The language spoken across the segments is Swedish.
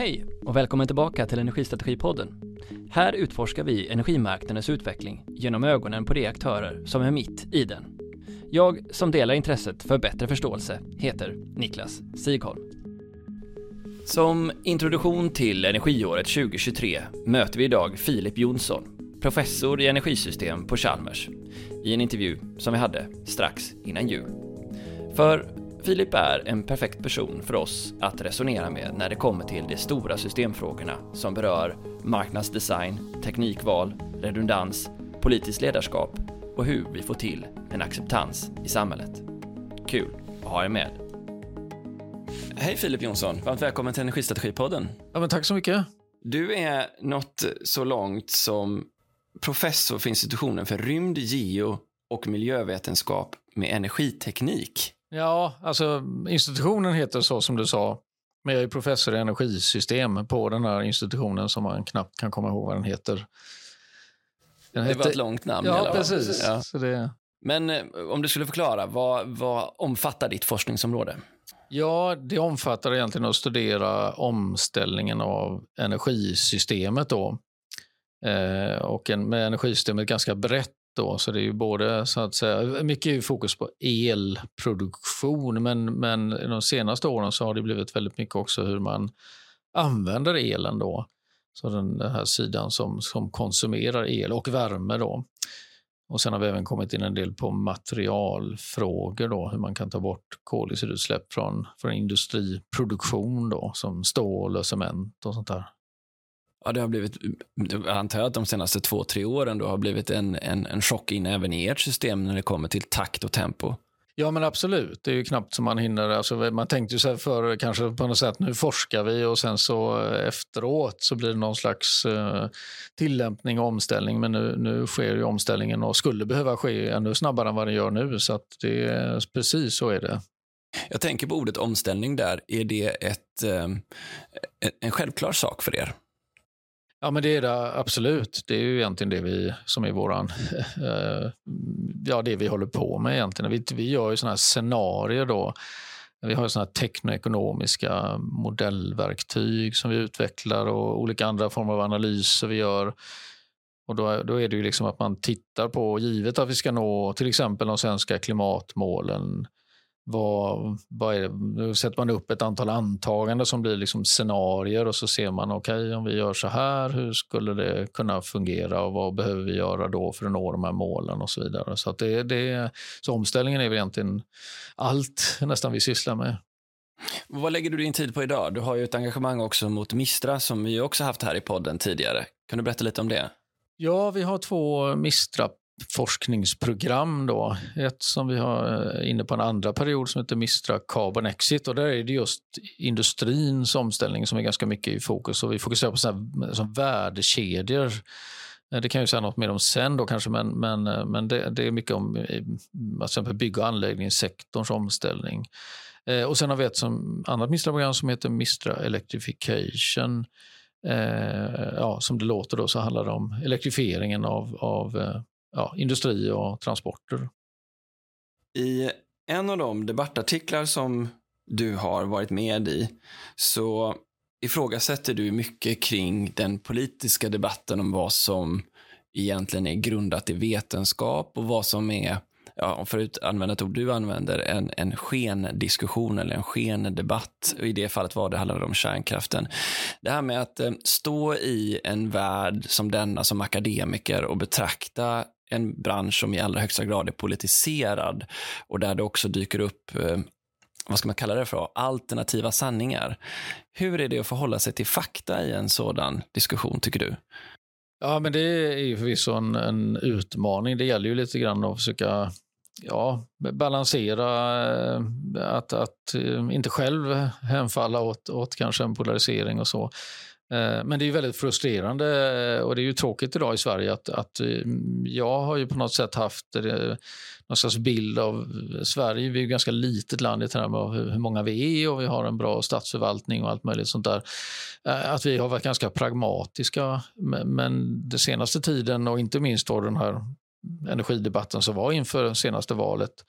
Hej och välkommen tillbaka till Energistrategipodden. Här utforskar vi energimarknadens utveckling genom ögonen på de aktörer som är mitt i den. Jag som delar intresset för bättre förståelse heter Niklas Sigholm. Som introduktion till energiåret 2023 möter vi idag Filip Jonsson, professor i energisystem på Chalmers, i en intervju som vi hade strax innan jul. För Filip är en perfekt person för oss att resonera med när det kommer till de stora systemfrågorna som berör marknadsdesign, teknikval, redundans, politiskt ledarskap och hur vi får till en acceptans i samhället. Kul att ha er med. Hej Filip Jonsson, varmt välkommen till Energistrategipodden. Ja, men tack så mycket. Du är något så långt som professor för institutionen för rymd, geo och miljövetenskap med energiteknik. Ja, alltså institutionen heter så som du sa. Men jag är professor i energisystem på den här institutionen som man knappt kan komma ihåg vad den heter. Den det var ett långt namn. Ja, precis. Ja. Så det... Men eh, om du skulle förklara, vad, vad omfattar ditt forskningsområde? Ja, det omfattar egentligen att studera omställningen av energisystemet. Då. Eh, och en, med energisystemet ganska brett då, så det är ju både så att säga, mycket är fokus på elproduktion, men, men de senaste åren så har det blivit väldigt mycket också hur man använder elen då. Så den, den här sidan som, som konsumerar el och värme då. Och sen har vi även kommit in en del på materialfrågor då, hur man kan ta bort koldioxidutsläpp från, från industriproduktion då, som stål och cement och sånt där. Ja, det har blivit, jag antar att de senaste två, tre åren då har blivit en, en, en chock in även i ert system när det kommer till takt och tempo. Ja, men absolut. Det är ju knappt som man hinner. Alltså, man tänkte ju här för kanske på något sätt, nu forskar vi och sen så efteråt så blir det någon slags uh, tillämpning och omställning. Men nu, nu sker ju omställningen och skulle behöva ske ännu snabbare än vad den gör nu. Så att det är precis så är det. Jag tänker på ordet omställning där. Är det ett, um, en självklar sak för er? Ja, men det är det absolut. Det är ju egentligen det vi som är våran, eh, ja, det vi håller på med egentligen. Vi, vi gör ju sådana här scenarier då. Vi har sådana här teknoekonomiska modellverktyg som vi utvecklar och olika andra former av analyser vi gör. Och då, då är det ju liksom att man tittar på, givet att vi ska nå till exempel de svenska klimatmålen vad, vad är det? Nu sätter man upp ett antal antaganden som blir liksom scenarier och så ser man okej, okay, om vi gör så här, hur skulle det kunna fungera och vad behöver vi göra då för att nå de här målen och så vidare. Så, det, det, så omställningen är väl egentligen allt nästan vi sysslar med. Vad lägger du din tid på idag? Du har ju ett engagemang också mot Mistra som vi också haft här i podden tidigare. Kan du berätta lite om det? Ja, vi har två Mistra forskningsprogram. Då. Ett som vi har eh, inne på en andra period som heter Mistra Carbon Exit. Och där är det just industrins omställning som är ganska mycket i fokus. Och vi fokuserar på sådana eh, som värdekedjor. Eh, det kan jag säga något mer om sen då kanske, men, men, men det, det är mycket om till exempel bygg och anläggningssektorns omställning. och sen har vi ett som, annat Mistra-program som heter Mistra Electrification. Eh, ja, som det låter då så handlar det om elektrifieringen av, av ja, industri och transporter. I en av de debattartiklar som du har varit med i så ifrågasätter du mycket kring den politiska debatten om vad som egentligen är grundat i vetenskap och vad som är, ja, för att använda ett ord du använder, en, en skendiskussion eller en skendebatt. I det fallet var det handlade om kärnkraften. Det här med att eh, stå i en värld som denna som akademiker och betrakta en bransch som i allra högsta grad är politiserad och där det också dyker upp eh, vad ska man kalla det för, alternativa sanningar. Hur är det att förhålla sig till fakta i en sådan diskussion, tycker du? Ja, men det är ju förvisso en, en utmaning. Det gäller ju lite grann att försöka ja, balansera, eh, att, att eh, inte själv hemfalla åt, åt kanske en polarisering och så. Eh, men det är väldigt frustrerande eh, och det är ju tråkigt idag i Sverige att, att eh, jag har ju på något sätt haft någon slags bild av Sverige. Vi är ju ganska litet land i termer av hur många vi är och vi har en bra statsförvaltning och allt möjligt sånt där. Att vi har varit ganska pragmatiska. Men den senaste tiden och inte minst då den här energidebatten som var inför senaste valet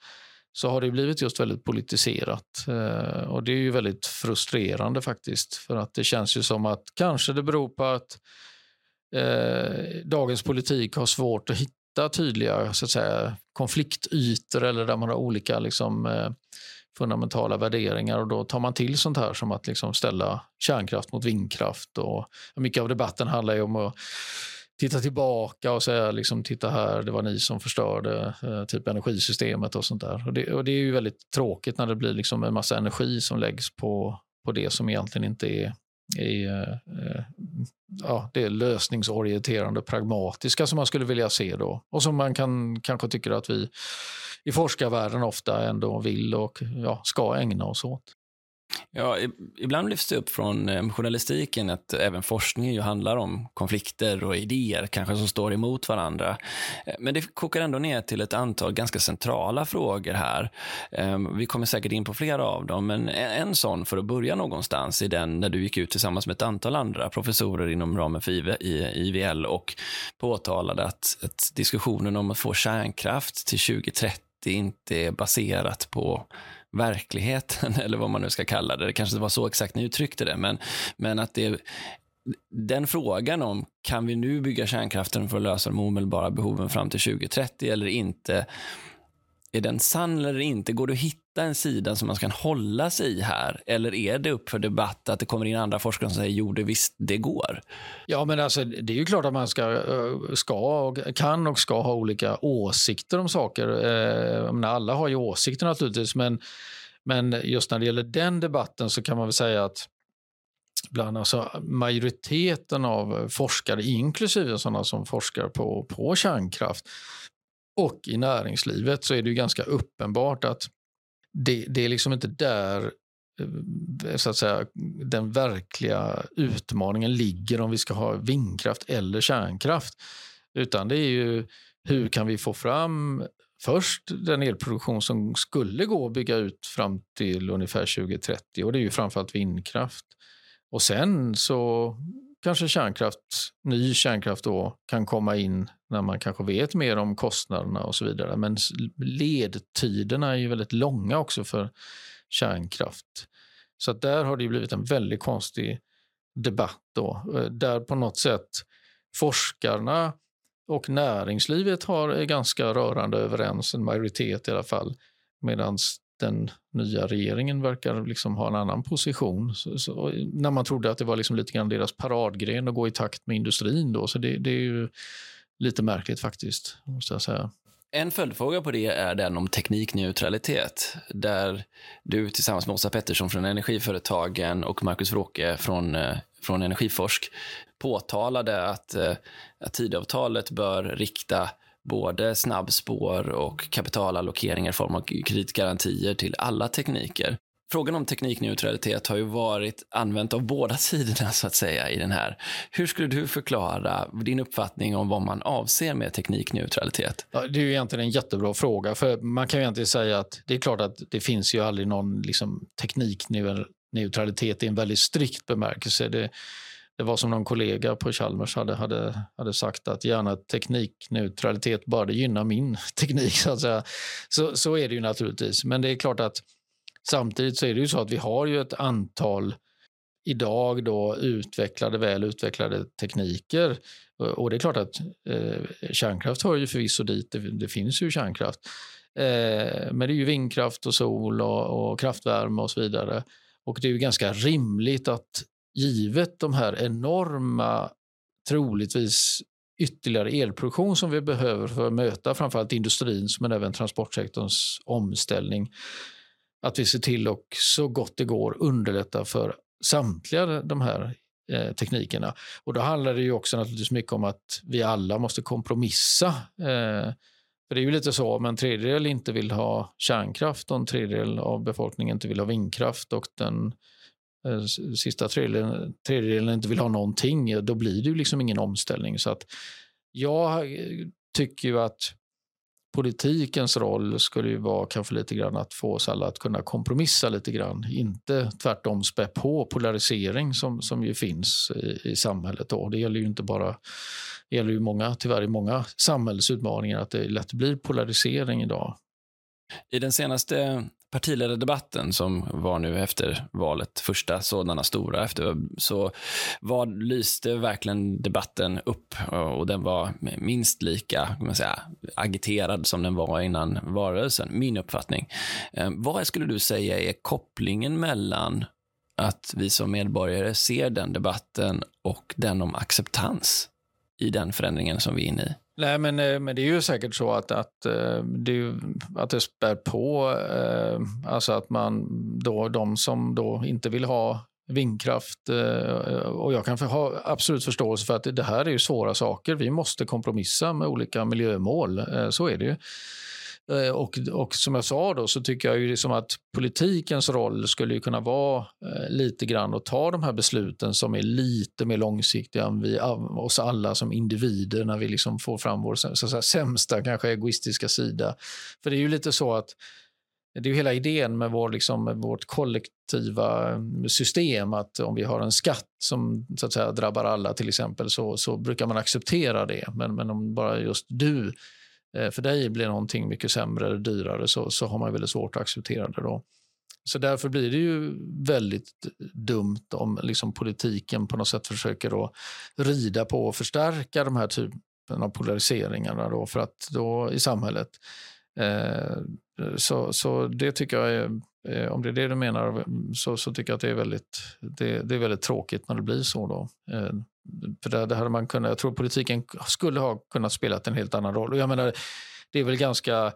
så har det blivit just väldigt politiserat. Eh, och det är ju väldigt frustrerande faktiskt. För att det känns ju som att kanske det beror på att eh, dagens politik har svårt att hitta tydliga så att säga, konfliktytor eller där man har olika liksom, eh, fundamentala värderingar och då tar man till sånt här som att liksom ställa kärnkraft mot vindkraft. Och mycket av debatten handlar ju om att titta tillbaka och säga liksom, titta här, det var ni som förstörde eh, typ energisystemet och sånt där. Och det, och det är ju väldigt tråkigt när det blir liksom en massa energi som läggs på, på det som egentligen inte är, är eh, ja, det lösningsorienterande pragmatiska som man skulle vilja se då. Och som man kan kanske tycker att vi i forskarvärlden ofta ändå vill och ja, ska ägna oss åt. Ja, ibland lyfts det upp från eh, journalistiken att även forskning ju handlar om konflikter och idéer kanske som står emot varandra. Eh, men det kokar ändå ner till ett antal ganska centrala frågor här. Eh, vi kommer säkert in på flera av dem, men e-, en sån för att börja någonstans är den när du gick ut tillsammans med ett antal andra professorer inom ramen för IVL och påtalade att, att diskussionen om att få kärnkraft till 2030 inte är baserat på verkligheten, eller vad man nu ska kalla det. Det kanske inte var så exakt ni uttryckte det, men, men att det den frågan om kan vi nu bygga kärnkraften för att lösa de omedelbara behoven fram till 2030 eller inte, är den sann eller inte? Går det att hitta en sida som man kan hålla sig i här? Eller är det upp för debatt att det kommer in andra forskare som säger jo, det visst, det går? Ja, men alltså, det är ju klart att man ska, eh, ska och kan och ska ha olika åsikter om saker. Eh, menar, alla har ju åsikter naturligtvis, men, men just när det gäller den debatten så kan man väl säga att bland alltså majoriteten av forskare, inklusive sådana som forskar på, på kärnkraft, och i näringslivet så är det ju ganska uppenbart att det, det är liksom inte där eh, så att säga, den verkliga utmaningen ligger om vi ska ha vindkraft eller kärnkraft. Utan det är ju hur kan vi få fram först den elproduktion som skulle gå att bygga ut fram till ungefär 2030 och det är ju framförallt vindkraft. Och sen så kanske kärnkraft, ny kärnkraft då kan komma in när man kanske vet mer om kostnaderna och så vidare. Men ledtiderna är ju väldigt långa också för kärnkraft. Så där har det blivit en väldigt konstig debatt då, eh, där på något sätt forskarna och näringslivet har, är ganska rörande överens, en majoritet i alla fall, medan den nya regeringen verkar liksom ha en annan position. Så, så, när man trodde att det var liksom lite grann deras paradgren att gå i takt med industrin. Då. Så det, det är ju lite märkligt faktiskt, måste jag säga. En följdfråga på det är den om teknikneutralitet, där du tillsammans med Åsa Pettersson från Energiföretagen och Markus Wråke från, eh, från Energiforsk påtalade att, eh, att tidavtalet bör rikta både snabbspår och kapitalallokeringar i form av kreditgarantier till alla tekniker. Frågan om teknikneutralitet har ju varit använt av båda sidorna så att säga i den här. Hur skulle du förklara din uppfattning om vad man avser med teknikneutralitet? Ja, det är ju egentligen en jättebra fråga. För Man kan ju egentligen säga att det är klart att det finns ju aldrig någon liksom, teknikneutralitet i en väldigt strikt bemärkelse. Det, det var som någon kollega på Chalmers hade, hade, hade sagt att gärna teknikneutralitet bara det gynnar min teknik. Så, att säga. Så, så är det ju naturligtvis. Men det är klart att samtidigt så är det ju så att vi har ju ett antal idag då utvecklade, väl utvecklade tekniker. Eh, och det är klart att eh, kärnkraft hör ju förvisso dit, det, det finns ju kärnkraft. Eh, men det är ju vindkraft och sol och, och kraftvärme och så vidare. Och det är ju ganska rimligt att givet de här enorma, troligtvis ytterligare elproduktion som vi behöver för att möta framförallt industrins men även transportsektorns omställning. Att vi ser till att så gott det går underlätta för samtliga de här eh, teknikerna. Och då handlar det ju också naturligtvis mycket om att vi alla måste kompromissa. Eh, för det är ju lite så om en tredjedel inte vill ha kärnkraft och en tredjedel av befolkningen inte vill ha vindkraft och den Eh, sista tredjedelen, tredjedelen inte vill ha någonting, då blir det ju liksom ingen omställning. Så att jag tycker ju att politikens roll skulle ju vara kanske lite grann att få oss alla att kunna kompromissa lite grann. Inte tvärtom spä på polarisering som, som ju finns i, i samhället. Då. Det gäller ju inte bara det gäller ju många, tyvärr i många samhällsutmaningar att det lätt blir polarisering idag. I den senaste partiledardebatten som var nu efter valet, första sådana stora efter, så var, lyste verkligen debatten upp och den var minst lika man säga, agiterad som den var innan valrörelsen, min uppfattning. Eh, vad skulle du säga är kopplingen mellan att vi som medborgare ser den debatten och den om acceptans i den förändringen som vi är inne i? Nej, men, eh, men det är ju säkert så att, att, eh, det, att det spär på, eh, alltså att man då, de som då inte vill ha vindkraft och jag kan ha absolut förståelse för att det här är ju svåra saker. Vi måste kompromissa med olika miljömål, så är det ju. Eh, och, och som jag sa då så tycker jag ju liksom att politikens roll skulle kunna vara eh, lite grann att ta de här besluten som är lite mer långsiktiga än vi, oss alla som individer när vi liksom får fram vår så säga, sämsta, kanske egoistiska sida. För det är ju lite så att det är ju hela idén med, vår, liksom, med vårt kollektiva eh, system att om vi har en skatt som så att säga, drabbar alla till exempel så, så brukar man acceptera det. Men, men om bara just du Eh, för dig blir någonting mycket sämre eller dyrare så, så har man väldigt svårt att acceptera det. Då. Så därför blir det ju väldigt dumt om liksom politiken på något sätt försöker då rida på och förstärka de här typen av polariseringarna då för att då i samhället. Eh, så, så det tycker jag är, eh, om det är det du menar, så, så tycker jag att det är väldigt, det, det är väldigt tråkigt när det blir så. Då. Eh, för det, hade man kunnat, jag tror politiken skulle ha kunnat spela en helt annan roll. Och jag menar, det är väl ganska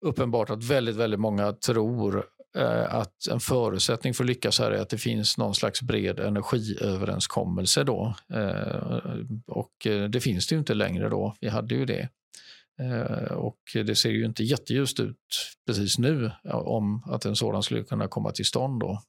uppenbart att väldigt, väldigt många tror eh, att en förutsättning för att lyckas här är att det finns någon slags bred energiöverenskommelse. Då. Eh, och eh, det finns det ju inte längre då. Vi hade ju det. Eh, och det ser ju inte jätteljust ut precis nu eh, om att en sådan skulle kunna komma till stånd. Då.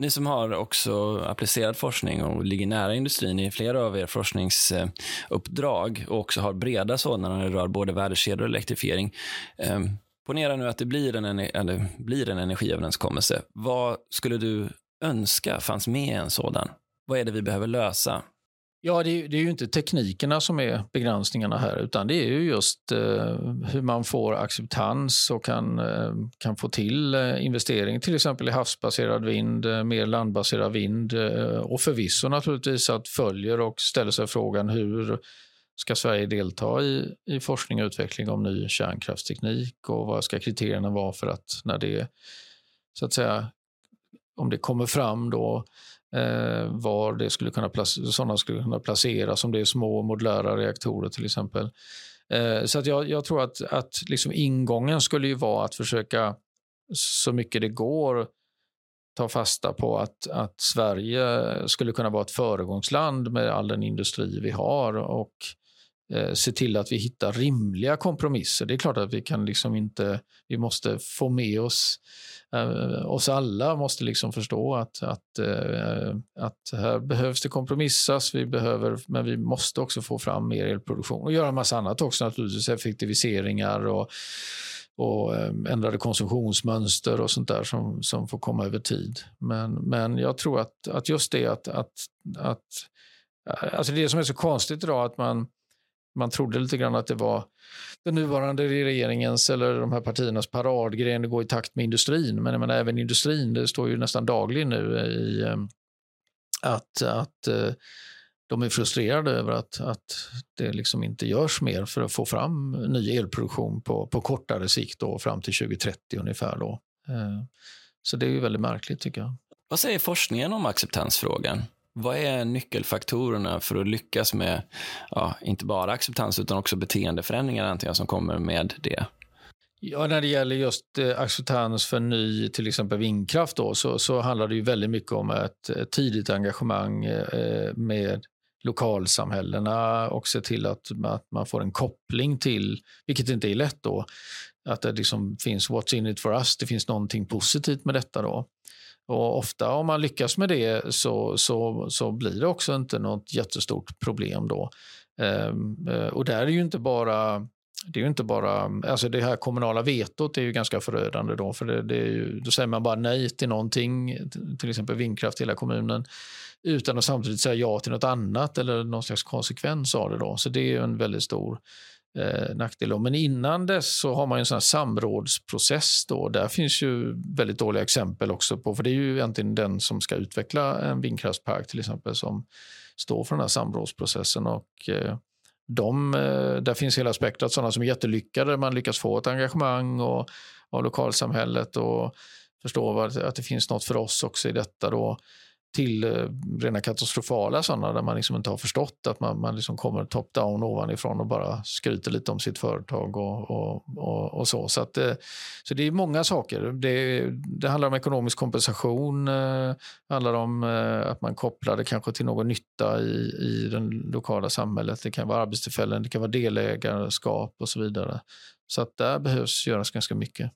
Ni som har också applicerad forskning och ligger nära industrin i flera av er forskningsuppdrag och också har breda sådana när det rör både värdekedjor och elektrifiering. Ehm, ponera nu att det blir en, eller blir en energiöverenskommelse. Vad skulle du önska fanns med i en sådan? Vad är det vi behöver lösa? Ja, det är, det är, ju inte teknikerna som är begränsningarna här utan det är ju just eh, hur man får acceptans och kan, eh, kan få till eh, investering till exempel i havsbaserad vind, eh, mer landbaserad vind eh, och förvisso naturligtvis att följer och ställer sig frågan hur ska Sverige delta i, i forskning och utveckling om ny kärnkraftsteknik och vad ska kriterierna vara för att när det så att säga om det kommer fram då Eh, var det skulle kunna sådana skulle kunna placeras, om det är små modulära reaktorer till exempel. Eh, så att jag, jag, tror att, att liksom ingången skulle ju vara att försöka så mycket det går ta fasta på att, att Sverige skulle kunna vara ett föregångsland med all den industri vi har och eh, Eh, se till att vi hittar rimliga kompromisser. Det är klart att vi kan liksom inte, vi måste få med oss eh, oss alla måste liksom förstå att, att, eh, att här behövs det kompromissas, vi behöver, men vi måste också få fram mer elproduktion och göra en massa annat också, naturligtvis effektiviseringar och, och eh, ändrade konsumtionsmönster och sånt där som, som får komma över tid. Men, men jag tror att, att just det att, att, att eh, Alltså det som är så konstigt idag att man, man trodde lite grann att det var den nuvarande regeringens eller de här partiernas paradgren att gå i takt med industrin. Men jag menar, även industrin, det står ju nästan dagligen nu i ehm, att, att eh, de är frustrerade över att, att det liksom inte görs mer för att få fram ny elproduktion på, på kortare sikt då, fram till 2030 ungefär. Då. Eh, så det är ju väldigt märkligt tycker jag. Vad säger forskningen om acceptansfrågan? Vad är nyckelfaktorerna för att lyckas med, ja, inte bara acceptans utan också beteendeförändringar antar jag som kommer med det? Ja, när det gäller just eh, acceptans för ny till exempel vindkraft då, så, så handlar det ju väldigt mycket om ett, ett tidigt engagemang eh, med lokalsamhällena och se till att, att man får en koppling till, vilket inte är lätt då, att det liksom finns what's in it for us, det finns någonting positivt med detta då. Och ofta om man lyckas med det så, så, så blir det också inte något jättestort problem då. Ehm, eh, och där är ju inte bara det är ju inte bara, alltså det här kommunala vetot är ju ganska förödande då, för det, det är ju, då säger man bara nej till någonting, till exempel vindkraft i hela kommunen, utan att samtidigt säga ja till något annat eller någon slags konsekvens av det då. Så det är ju en väldigt stor eh, nackdel. Men innan dess så har man en sån samrådsprocess. Då. Där finns ju väldigt dåliga exempel också på, för det är ju egentligen den som ska utveckla en vindkraftspark till exempel som står för den här samrådsprocessen. Och, eh, de, eh, där finns hela spektrat, sådana som är jättelyckade, man lyckas få ett engagemang och, av lokalsamhället och förstå att det finns något för oss också i detta. Då till eh, rena katastrofala sådana där man liksom inte har förstått att man, man liksom kommer top-down ovanifrån och bara skryter lite om sitt företag och, och, och, och så. Så, att, eh, så det är många saker. Det, det handlar om ekonomisk kompensation, det handlar om eh, att man kopplar det kanske till någon nytta i, i det lokala samhället. Det kan vara arbetstillfällen, det kan vara delägarskap och så vidare. Så att där behövs göras ganska mycket.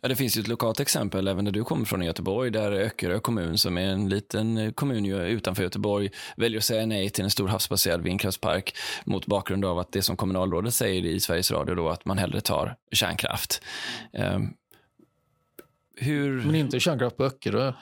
Ja, det finns ju ett lokalt exempel även där du kommer från i Göteborg där Öckerö kommun som är en liten kommun utanför Göteborg väljer att säga nej till en stor havsbaserad vindkraftspark mot bakgrund av att det som kommunalrådet säger i Sveriges Radio då att man hellre tar kärnkraft. Um, hur... Men inte kärnkraft på Öckerö.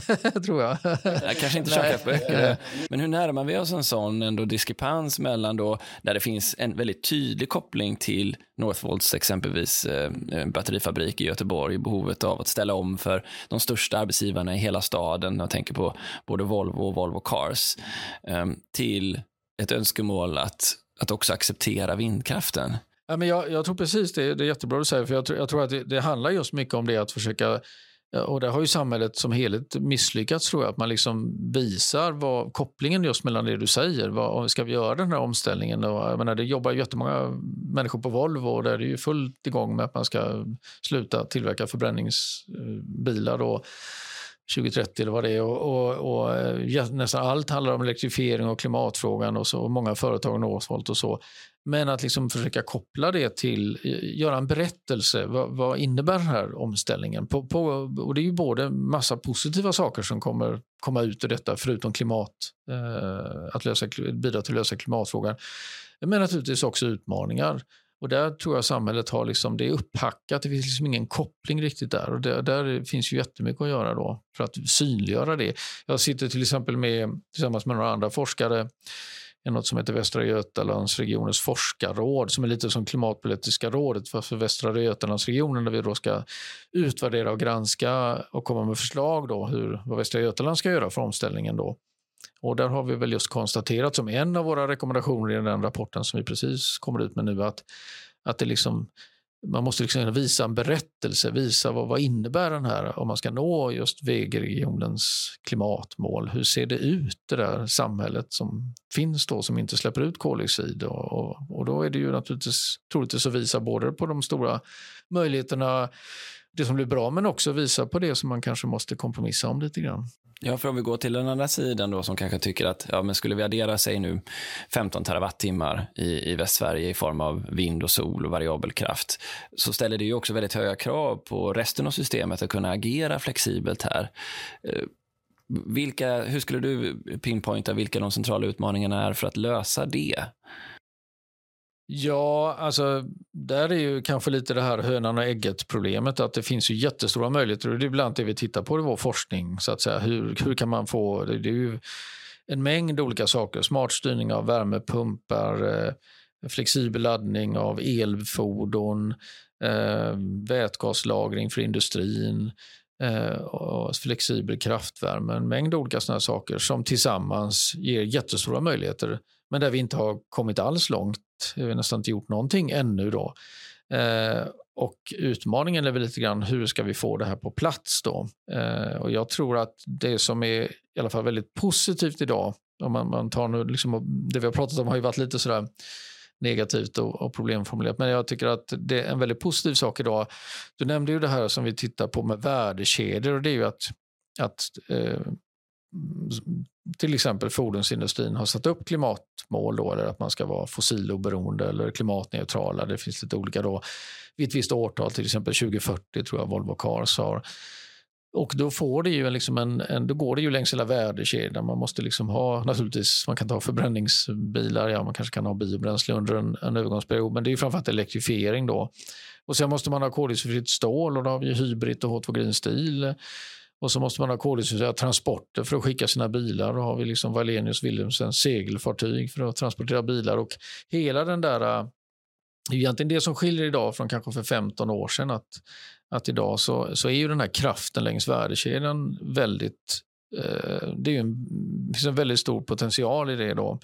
tror jag. Nej, kanske inte kärnkraftböcker. Men hur närmar vi oss en sån ändå diskrepans mellan då, där det finns en väldigt tydlig koppling till Northvolts exempelvis eh, batterifabrik i Göteborg, behovet av att ställa om för de största arbetsgivarna i hela staden, jag tänker på både Volvo och Volvo Cars, eh, till ett önskemål att, att också acceptera vindkraften. Ja, men jag, jag tror precis det, det är jättebra du säger, för jag, jag tror att det, det handlar just mycket om det att försöka och där har ju samhället som helhet misslyckats tror jag. Att man liksom visar vad, kopplingen just mellan det du säger. Vad, ska vi göra den här omställningen? Och, jag menar, det jobbar jättemånga människor på Volvo och där är det ju fullt igång med att man ska sluta tillverka förbränningsbilar. Då. 2030 eller vad det är. Och, och, och, eh, nästan allt handlar om elektrifiering och klimatfrågan och så. Och många företag Northvolt och så. Men att liksom försöka koppla det till, eh, göra en berättelse. Vad, vad innebär den här omställningen? På, på, och det är ju både massa positiva saker som kommer komma ut ur detta, förutom klimat, eh, att lösa, bidra till att lösa klimatfrågan. Men naturligtvis också utmaningar. Och där tror jag samhället har liksom, det är upphackat, det finns liksom ingen koppling riktigt där. Och där, där finns ju jättemycket att göra då för att synliggöra det. Jag sitter till exempel med, tillsammans med några andra forskare i något som heter Västra Götalandsregionens forskarråd som är lite som Klimatpolitiska rådet för, för Västra Götalandsregionen där vi då ska utvärdera och granska och komma med förslag då hur, vad Västra Götaland ska göra för omställningen. Då. Och där har vi väl just konstaterat som en av våra rekommendationer i den rapporten som vi precis kommer ut med nu att, att det liksom, man måste liksom visa en berättelse, visa vad, vad innebär den här om man ska nå just VG-regionens klimatmål. Hur ser det ut, det där samhället som finns då som inte släpper ut koldioxid? Och, och, och då är det ju naturligtvis troligtvis att visa både på de stora möjligheterna det som blir bra, men också visa på det som man kanske måste kompromissa om lite grann. Ja, för om vi går till den andra sidan då som kanske tycker att ja, men skulle vi addera sig nu 15 terawattimmar i, i Västsverige i form av vind och sol och variabel kraft så ställer det ju också väldigt höga krav på resten av systemet att kunna agera flexibelt här. Eh, vilka, hur skulle du pinpointa vilka de centrala utmaningarna är för att lösa det? Ja, alltså där är ju kanske lite det här hönan och ägget problemet att det finns ju jättestora möjligheter och det är bland det vi tittar på i vår forskning. så att säga. Hur, hur kan man få, det, det är ju en mängd olika saker, smart styrning av värmepumpar, eh, flexibel laddning av elfordon, eh, vätgaslagring för industrin, eh, och flexibel kraftvärme, en mängd olika sådana saker som tillsammans ger jättestora möjligheter men där vi inte har kommit alls långt. Vi har nästan inte gjort någonting ännu. Då. Eh, och utmaningen är väl lite grann hur ska vi få det här på plats då? Eh, och jag tror att det som är i alla fall väldigt positivt idag, om man, man tar nu liksom, det vi har pratat om har ju varit lite sådär negativt och, och problemformulerat. Men jag tycker att det är en väldigt positiv sak idag. Du nämnde ju det här som vi tittar på med värdekedjor och det är ju att, att eh, Mm, till exempel fordonsindustrin har satt upp klimatmål då, eller att man ska vara fossiloberoende eller klimatneutrala. Det finns lite olika då. Vid ett visst årtal, till exempel 2040 tror jag Volvo Cars har. Och då får det ju liksom en, en, då går det ju längs hela värdekedjan. Man måste liksom ha, naturligtvis, man kan ta förbränningsbilar, ja man kanske kan ha biobränsle under en, en övergångsperiod, men det är framförallt elektrifiering då. Och sen måste man ha koldioxidfritt stål och då har vi Hybrid och H2 Green Steel. Och så måste man ha koldioxidfria transporter för att skicka sina bilar. Då har vi liksom Wallenius Wilhelmsen segelfartyg för att transportera bilar. Och hela den där äh, det är egentligen det som skiljer idag från kanske för 15 år sedan. Att, att idag så, så är ju den här kraften längs värdekedjan väldigt... Eh, det är en, det finns en väldigt stor potential i det. då.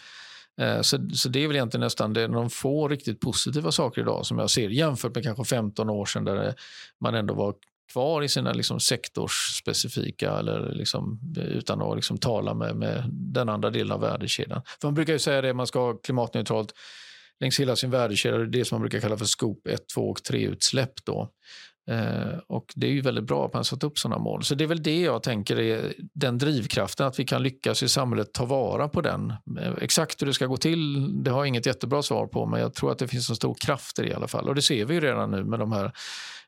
Eh, så, så det är väl egentligen nästan det, de få riktigt positiva saker idag som jag ser jämfört med kanske 15 år sedan där man ändå var kvar i sina liksom sektorsspecifika eller liksom, eh, utan att liksom tala med, med den andra delen av värdekedjan. För man brukar ju säga det, man ska ha klimatneutralt längs hela sin värdekedja. Det är det som man brukar kalla för scoop 1, 2 och 3-utsläpp. Då. Eh, och Det är ju väldigt bra att man satt upp sådana mål. Så det är väl det jag tänker är den drivkraften, att vi kan lyckas i samhället ta vara på den. Eh, exakt hur det ska gå till, det har jag inget jättebra svar på, men jag tror att det finns en stor kraft i det i alla fall. Och det ser vi ju redan nu med de här,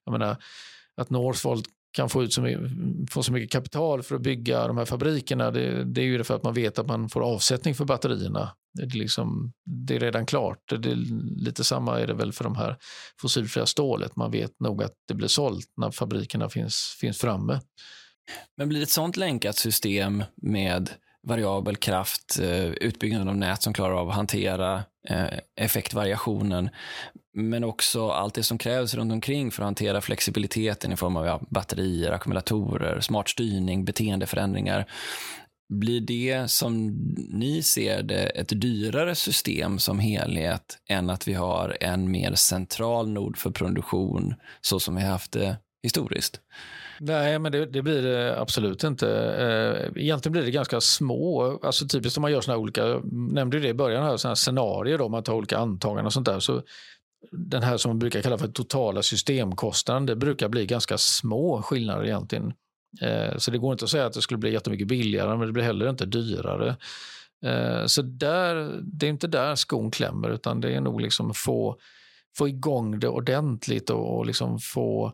jag menar, att Northvolt kan få, ut så mycket, få så mycket kapital för att bygga de här fabrikerna, det, det är ju för att man vet att man får avsättning för batterierna. Det är, liksom, det är redan klart. Det är lite samma är det väl för de här fossilfria stålet. Man vet nog att det blir sålt när fabrikerna finns, finns framme. Men blir det ett sånt länkat system med variabel kraft, utbyggnad utbyggnaden av nät som klarar av att hantera eh, effektvariationen, men också allt det som krävs runt omkring för att hantera flexibiliteten i form av ja, batterier, ackumulatorer, smart styrning, beteendeförändringar. Blir det som ni ser det ett dyrare system som helhet än att vi har en mer central nod för produktion så som vi haft det historiskt? Nej, men det, det, blir det absolut inte. Eh, egentligen blir det ganska små, alltså typiskt om man gör såna olika, nämnde det i början, här, såna här scenarier då, man tar olika antaganden och sånt där, så den här som man brukar kalla för totala systemkostnaden, det brukar bli ganska små skillnader egentligen. Eh, så det går inte att säga att det skulle bli jättemycket billigare, men det blir heller inte dyrare. Eh, så där, det är inte där skon klämmer, utan det är nog liksom få, få igång det ordentligt och, och liksom få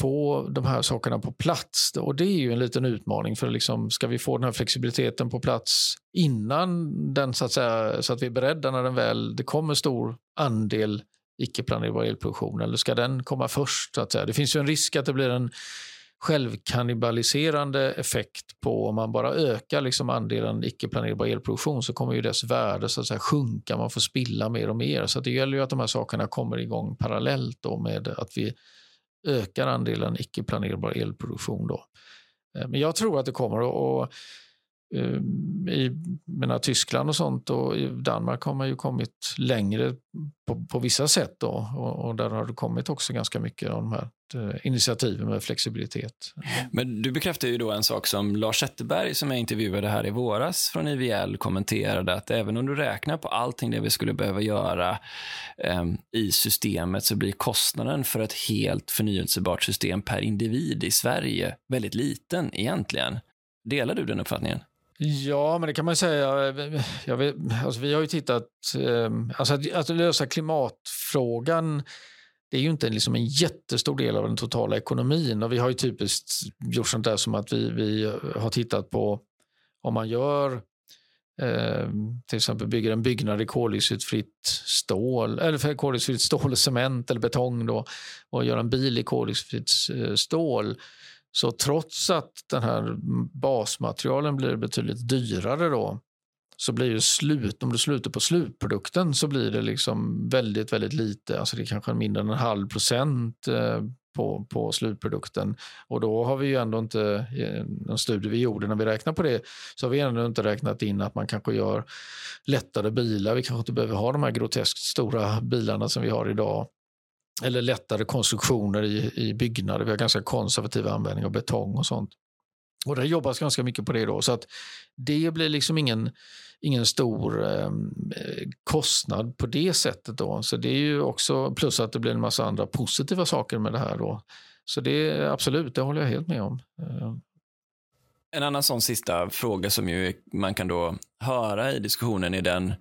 få de här sakerna på plats. Och Det är ju en liten utmaning. för liksom, Ska vi få den här flexibiliteten på plats innan den så att, säga, så att vi är beredda när den väl, det kommer stor andel icke-planerbar elproduktion eller ska den komma först? Så att säga? Det finns ju en risk att det blir en självkannibaliserande effekt på om man bara ökar liksom andelen icke-planerbar elproduktion så kommer ju dess värde så att säga, sjunka, man får spilla mer och mer. Så det gäller ju att de här sakerna kommer igång parallellt då med att vi ökar andelen icke-planerbar elproduktion. Då. Eh, men jag tror att det kommer att Ehm, I menar, Tyskland och sånt och i Danmark har man ju kommit längre på, på vissa sätt. Då, och, och, där har det kommit också ganska mycket av de här eh, initiativen med flexibilitet. Men du bekräftar ju då en sak som Lars Zetterberg som jag intervjuade här i våras från IVL kommenterade att även om du räknar på allting det vi skulle behöva göra eh, i systemet så blir kostnaden för ett helt förnyelsebart system per individ i Sverige väldigt liten egentligen. Delar du den uppfattningen? Ja, men det kan man säga. Eh, jag vet, alltså vi har ju tittat... Ehm, alltså att, att lösa klimatfrågan det är ju inte liksom en jättestor del av den totala ekonomin. Och Vi har ju typiskt gjort sånt där som att vi, vi eh, har tittat på om man gör eh, till exempel bygger en byggnad i koldioxidfritt stål, eller för koldioxidfritt stål, cement eller betong då, och gör en bil i koldioxidfritt eh, stål så trots att den här basmaterialen blir betydligt dyrare då, så blir ju slut, om du slutar på slutprodukten så blir det liksom väldigt, väldigt lite. Alltså det är kanske mindre än en halv procent eh, på, på slutprodukten. Och då har vi ju ändå inte, en studie vi gjorde när vi räknade på det, så har vi ändå inte räknat in att man kanske gör lättare bilar. Vi kanske inte behöver ha de här groteskt stora bilarna som vi har idag eller lättare konstruktioner i, i byggnader. Vi har ganska konservativ användning av betong och sånt. Och det jobbas ganska mycket på det. då. Så att det blir liksom ingen, ingen stor eh, kostnad på det sättet. då. Så det är ju också plus att det blir en massa andra positiva saker med det här. då. Så det absolut, det håller jag helt med om. Ehm. En annan sån sista fråga som ju man kan då höra i diskussionen är den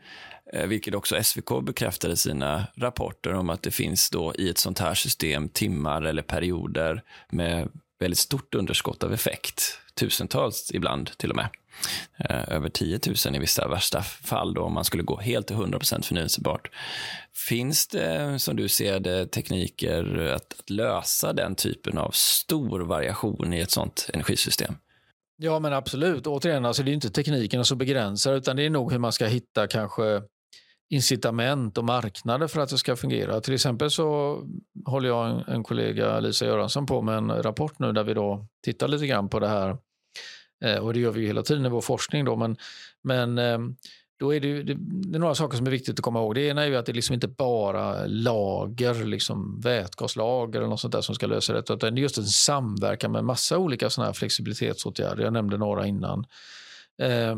Eh, vilket också SVK bekräftade i sina rapporter om att det finns då i ett sånt här system timmar eller perioder med väldigt stort underskott av effekt. Tusentals ibland till och med. Eh, över 10 000 i vissa värsta fall då, om man skulle gå helt till 100% förnyelsebart. Finns det, som du ser det, tekniker att, att lösa den typen av stor variation i ett sånt energisystem? Ja, men absolut. Återigen, alltså det är inte tekniken som begränsar, utan det är nog hur man ska hitta kanske incitament och marknader för att det ska fungera. Till exempel så håller jag en, en kollega, Lisa Göransson, på med en rapport nu där vi då tittar lite grann på det här. Eh, och det gör vi ju hela tiden i vår forskning. Då, men, men eh, då är det, det, det, är några saker som är viktigt att komma ihåg. Det ena är ju att det liksom inte bara lager, liksom vätgaslager eller något sånt där som ska lösa detta. Utan det är just en samverkan med massa olika såna här flexibilitetsåtgärder. Jag nämnde några innan. Eh,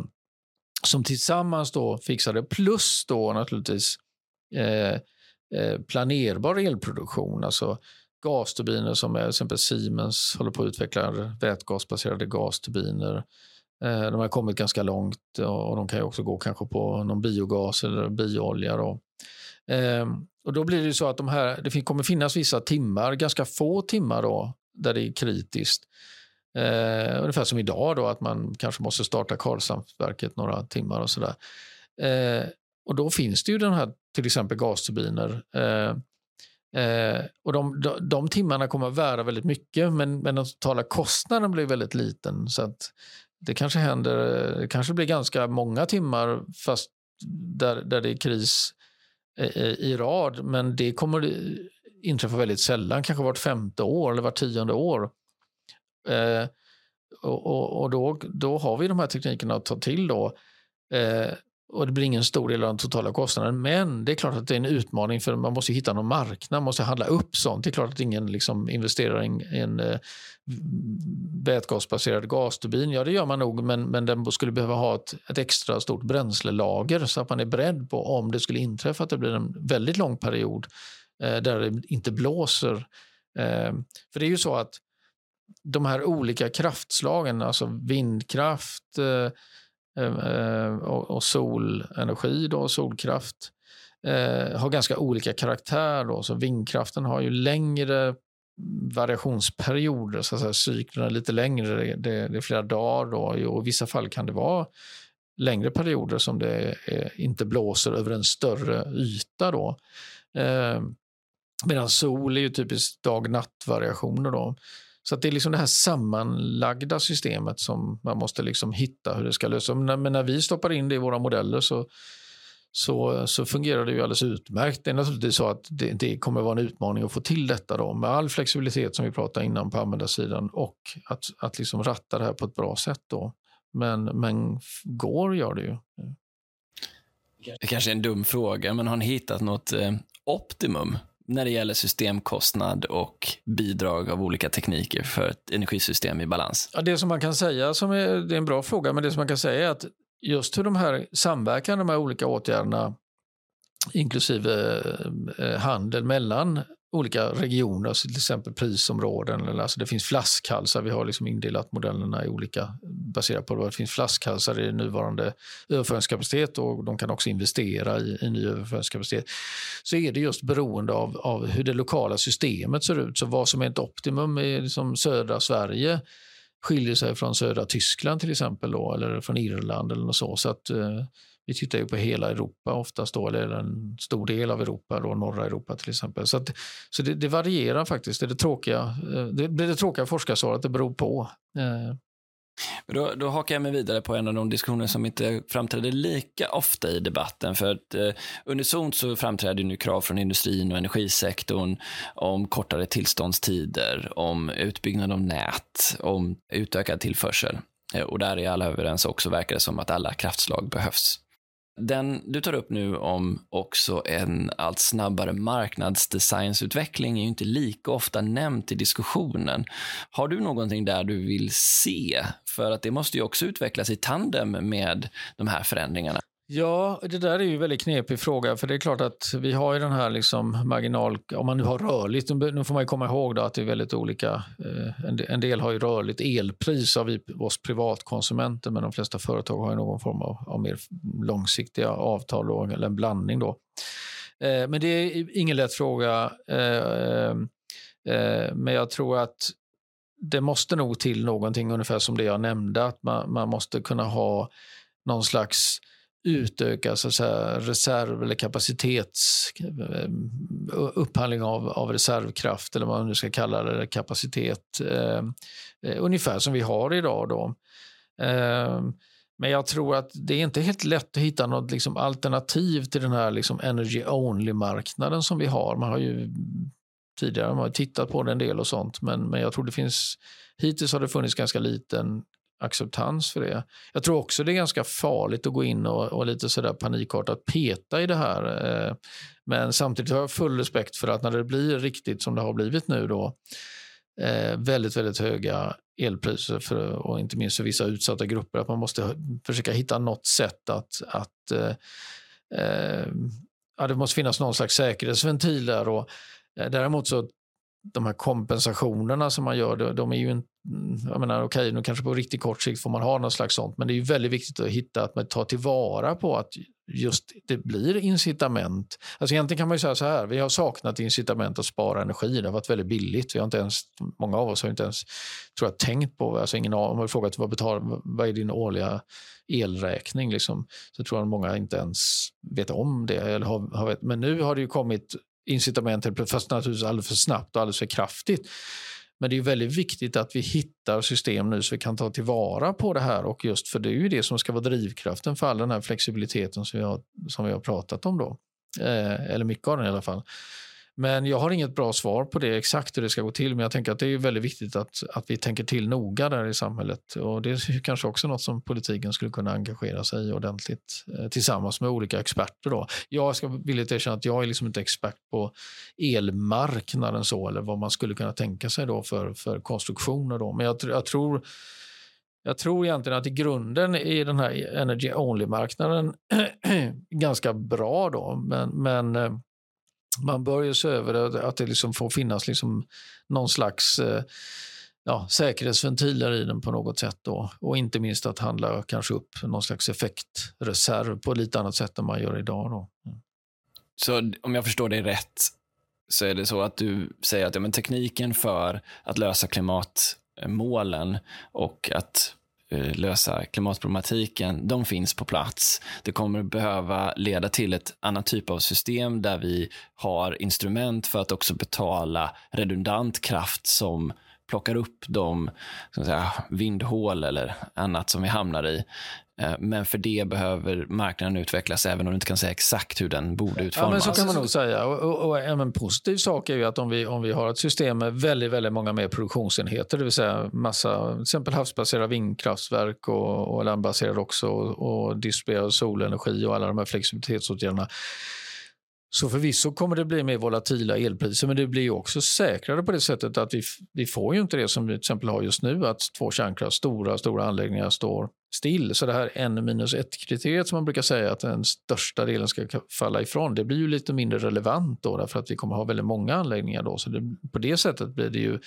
som tillsammans då fixar det. Plus då naturligtvis eh, eh, planerbar elproduktion. Alltså gasturbiner som till exempel Siemens håller på att utveckla vätgasbaserade gasturbiner. Eh, de har kommit ganska långt och de kan också gå kanske på någon biogas eller bioolja. Då. Ehm, och då blir det så att de här, det kommer finnas vissa timmar, ganska få timmar då, där det är kritiskt. Eh, ungefär som idag då, att man kanske måste starta Karlshamnsverket några timmar och sådär. Eh, och då finns det ju den här, till exempel gasturbiner. Eh, eh, och de, de, de, timmarna kommer att värda väldigt mycket, men, men den totala kostnaden blir väldigt liten. Så att det kanske händer, det kanske blir ganska många timmar fast där, där det är kris i, i rad, men det kommer inträffa väldigt sällan, kanske vart femte år eller vart tionde år. Eh, och, och, och då, då har vi de här teknikerna att ta till då. Eh, och det blir ingen stor del av den totala kostnaden. Men det är klart att det är en utmaning för man måste hitta någon marknad, man måste handla upp sånt. Det är klart att ingen liksom investerar i en, en eh, vätgasbaserad gasturbin. Ja, det gör man nog, men, men den skulle behöva ha ett, ett extra stort bränslelager så att man är beredd på om det skulle inträffa att det blir en väldigt lång period eh, där det inte blåser. Eh, för det är ju så att de här olika kraftslagen, alltså vindkraft eh, eh, eh och, solenergi, då, solkraft, eh, har ganska olika karaktär. Då. Så vindkraften har ju längre variationsperioder, så att säga, cyklerna är lite längre, det, det är flera dagar. Då, och I vissa fall kan det vara längre perioder som det är, inte blåser över en större yta. Då. Eh, Medan sol är ju typiskt dag-natt-variationer. Då. Så det är liksom det här sammanlagda systemet som man måste liksom hitta hur det ska lösas. Men när vi stoppar in det i våra modeller så, så, så fungerar det ju alldeles utmärkt. Det är naturligtvis så att det, det kommer vara en utmaning att få till detta då, med all flexibilitet som vi pratade innan på användarsidan och att, att liksom ratta det här på ett bra sätt. Då. Men, men går gör det ju. Det kanske är en dum fråga, men har ni hittat något eh, optimum när det gäller systemkostnad och bidrag av olika tekniker för ett energisystem i balans? Ja, det som man kan säga, som är, det är en bra fråga, men det som man kan säga är att just hur de här samverkan, de här olika åtgärderna, inklusive eh, eh handel mellan olika regioner, alltså till exempel prisområden. Alltså det finns flaskhalsar. Vi har liksom indelat modellerna i olika baserat på det. Det finns flaskhalsar i nuvarande överföringskapacitet och de kan också investera i, i ny överföringskapacitet. Så är det just beroende av, av hur det lokala systemet ser ut. Så vad som är ett optimum i liksom södra Sverige skiljer sig från södra Tyskland till exempel då, eller från Irland eller något så. så att, eh, vi tittar ju på hela Europa oftast då, eller en stor del av Europa, då, norra Europa till exempel. Så, att, så det, det, varierar faktiskt. Det är det tråkiga, eh, det, det, det tråkiga forskarsvaret, det beror på. Eh. Då, då hakar jag mig vidare på en av de diskussioner som inte framträder lika ofta i debatten. För att eh, unisont så framträder nu krav från industrin och energisektorn om kortare tillståndstider, om utbyggnad av nät, om utökad tillförsel. Eh, och där är alla överens också, verkar det som att alla kraftslag behövs. Den du tar upp nu om också en allt snabbare marknadsdesignsutveckling är ju inte lika ofta nämnt i diskussionen. Har du någonting där du vill se? För att det måste ju också utvecklas i tandem med de här förändringarna. Ja, det där är ju en väldigt knepig fråga. För det är klart att vi har ju den här liksom marginal... Om man nu har rörligt, nu får man komma ihåg att det är väldigt olika. Eh, en del har ju rörligt elpris av oss privatkonsumenter men de flesta företag har ju någon form av, av mer långsiktiga avtal då, eller en blandning. Då. Eh, men det är ingen lätt fråga. Eh, men jag tror att det måste nog till någonting ungefär som det jag nämnde. Att man, man måste kunna ha någon slags utöka så att säga, reserv eller kapacitets eh, upphandling av, av reservkraft eller vad man nu ska kalla det, kapacitet. Eh, eh, ungefär som vi har idag. Då. Eh, Men jag tror att det är inte helt lätt att hitta något liksom alternativ till den här liksom energy only-marknaden som vi har. Man har ju tidigare man har tittat på det en del och sånt, men, men jag tror det finns, hittills har det funnits ganska liten acceptans för det. Jag tror också det är ganska farligt att gå in och, och lite sådär panikartat peta i det här. Eh, men samtidigt har jag full respekt för att när det blir riktigt som det har blivit nu då, eh, väldigt, väldigt höga elpriser för, och inte minst för vissa utsatta grupper, att man måste försöka hitta något sätt att, att eh, eh, ja, det måste finnas någon slags säkerhetsventil där. Och, eh, däremot så de här kompensationerna som man gör, de är ju inte jag menar okej, okay, nu kanske på riktigt kort sikt får man ha något slags sånt, men det är ju väldigt viktigt att hitta att man tar tillvara på att just det blir incitament. Alltså egentligen kan man ju säga så här, vi har saknat incitament att spara energi, det har varit väldigt billigt. Vi har inte ens, många av oss har inte ens tror jag, tänkt på, alltså ingen om har frågat vad, betal, vad är din årliga elräkning, liksom, så tror jag många inte ens vet om det. Eller har, har, vet. men nu har det ju kommit incitament, fast naturligtvis alldeles för snabbt och alldeles för kraftigt. Men det är väldigt viktigt att vi hittar system nu så vi kan ta tillvara på det här och just för det är ju det som ska vara drivkraften för all den här flexibiliteten som vi har, som vi har pratat om då. Eh, eller mycket av den i alla fall. Men jag har inget bra svar på det exakt hur det ska gå till. Men jag tänker att det är väldigt viktigt att, att vi tänker till noga där i samhället. Och det är kanske också något som politiken skulle kunna engagera sig i ordentligt eh, tillsammans med olika experter. Då. Jag ska villigt erkänna att jag är liksom inte expert på elmarknaden så eller vad man skulle kunna tänka sig då för, för konstruktioner. Då. Men jag, jag tror jag tror egentligen att i grunden är den här energy only-marknaden ganska bra då. Men, men eh, man bör ju se över det, att det liksom får finnas liksom någon slags eh, ja, säkerhetsventiler i den på något sätt. Då. Och inte minst att handla kanske upp någon slags effektreserv på lite annat sätt än man gör idag. Då. Mm. Så om jag förstår dig rätt så är det så att du säger att ja, men tekniken för att lösa klimatmålen och att Eh, lösa klimatproblematiken, de finns på plats. Det kommer behöva leda till ett annat typ av system där vi har instrument för att också betala redundant kraft som plockar upp de säga, vindhål eller annat som vi hamnar i. Eh, men för det behöver marknaden utvecklas även om du inte kan säga exakt hur den borde utformas. Ja, men så kan man nog säga. Och, och, och en positiv sak är ju att om vi, om vi har ett system med väldigt, väldigt många mer produktionsenheter, det vill säga massa till exempel havsbaserade vindkraftverk och, och landbaserade också och, och distribuerad solenergi och alla de här flexibilitetsåtgärderna så förvisso kommer det bli mer volatila elpriser, men det blir också säkrare på det sättet att vi, vi får ju inte det som vi till exempel har just nu, att två kärnkraft, stora, stora anläggningar står still. Så det här en minus ett kriteriet som man brukar säga att den största delen ska falla ifrån, det blir ju lite mindre relevant då därför att vi kommer ha väldigt många anläggningar då. Så det, på det sättet blir det ju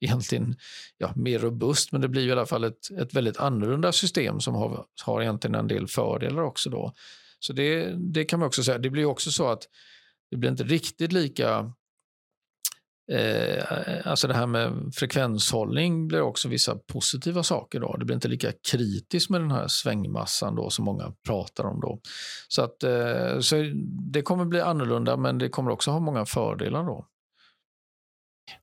egentligen ja, mer robust, men det blir i alla fall ett, ett väldigt annorlunda system som har, har egentligen en del fördelar också då. Så det, det kan man också säga. Det blir också så att det blir inte riktigt lika Eh, alltså det här med frekvenshållning blir också vissa positiva saker. Då. Det blir inte lika kritiskt med den här svängmassan då, som många pratar om. Då. Så, att, eh, så det kommer bli annorlunda, men det kommer också ha många fördelar. då.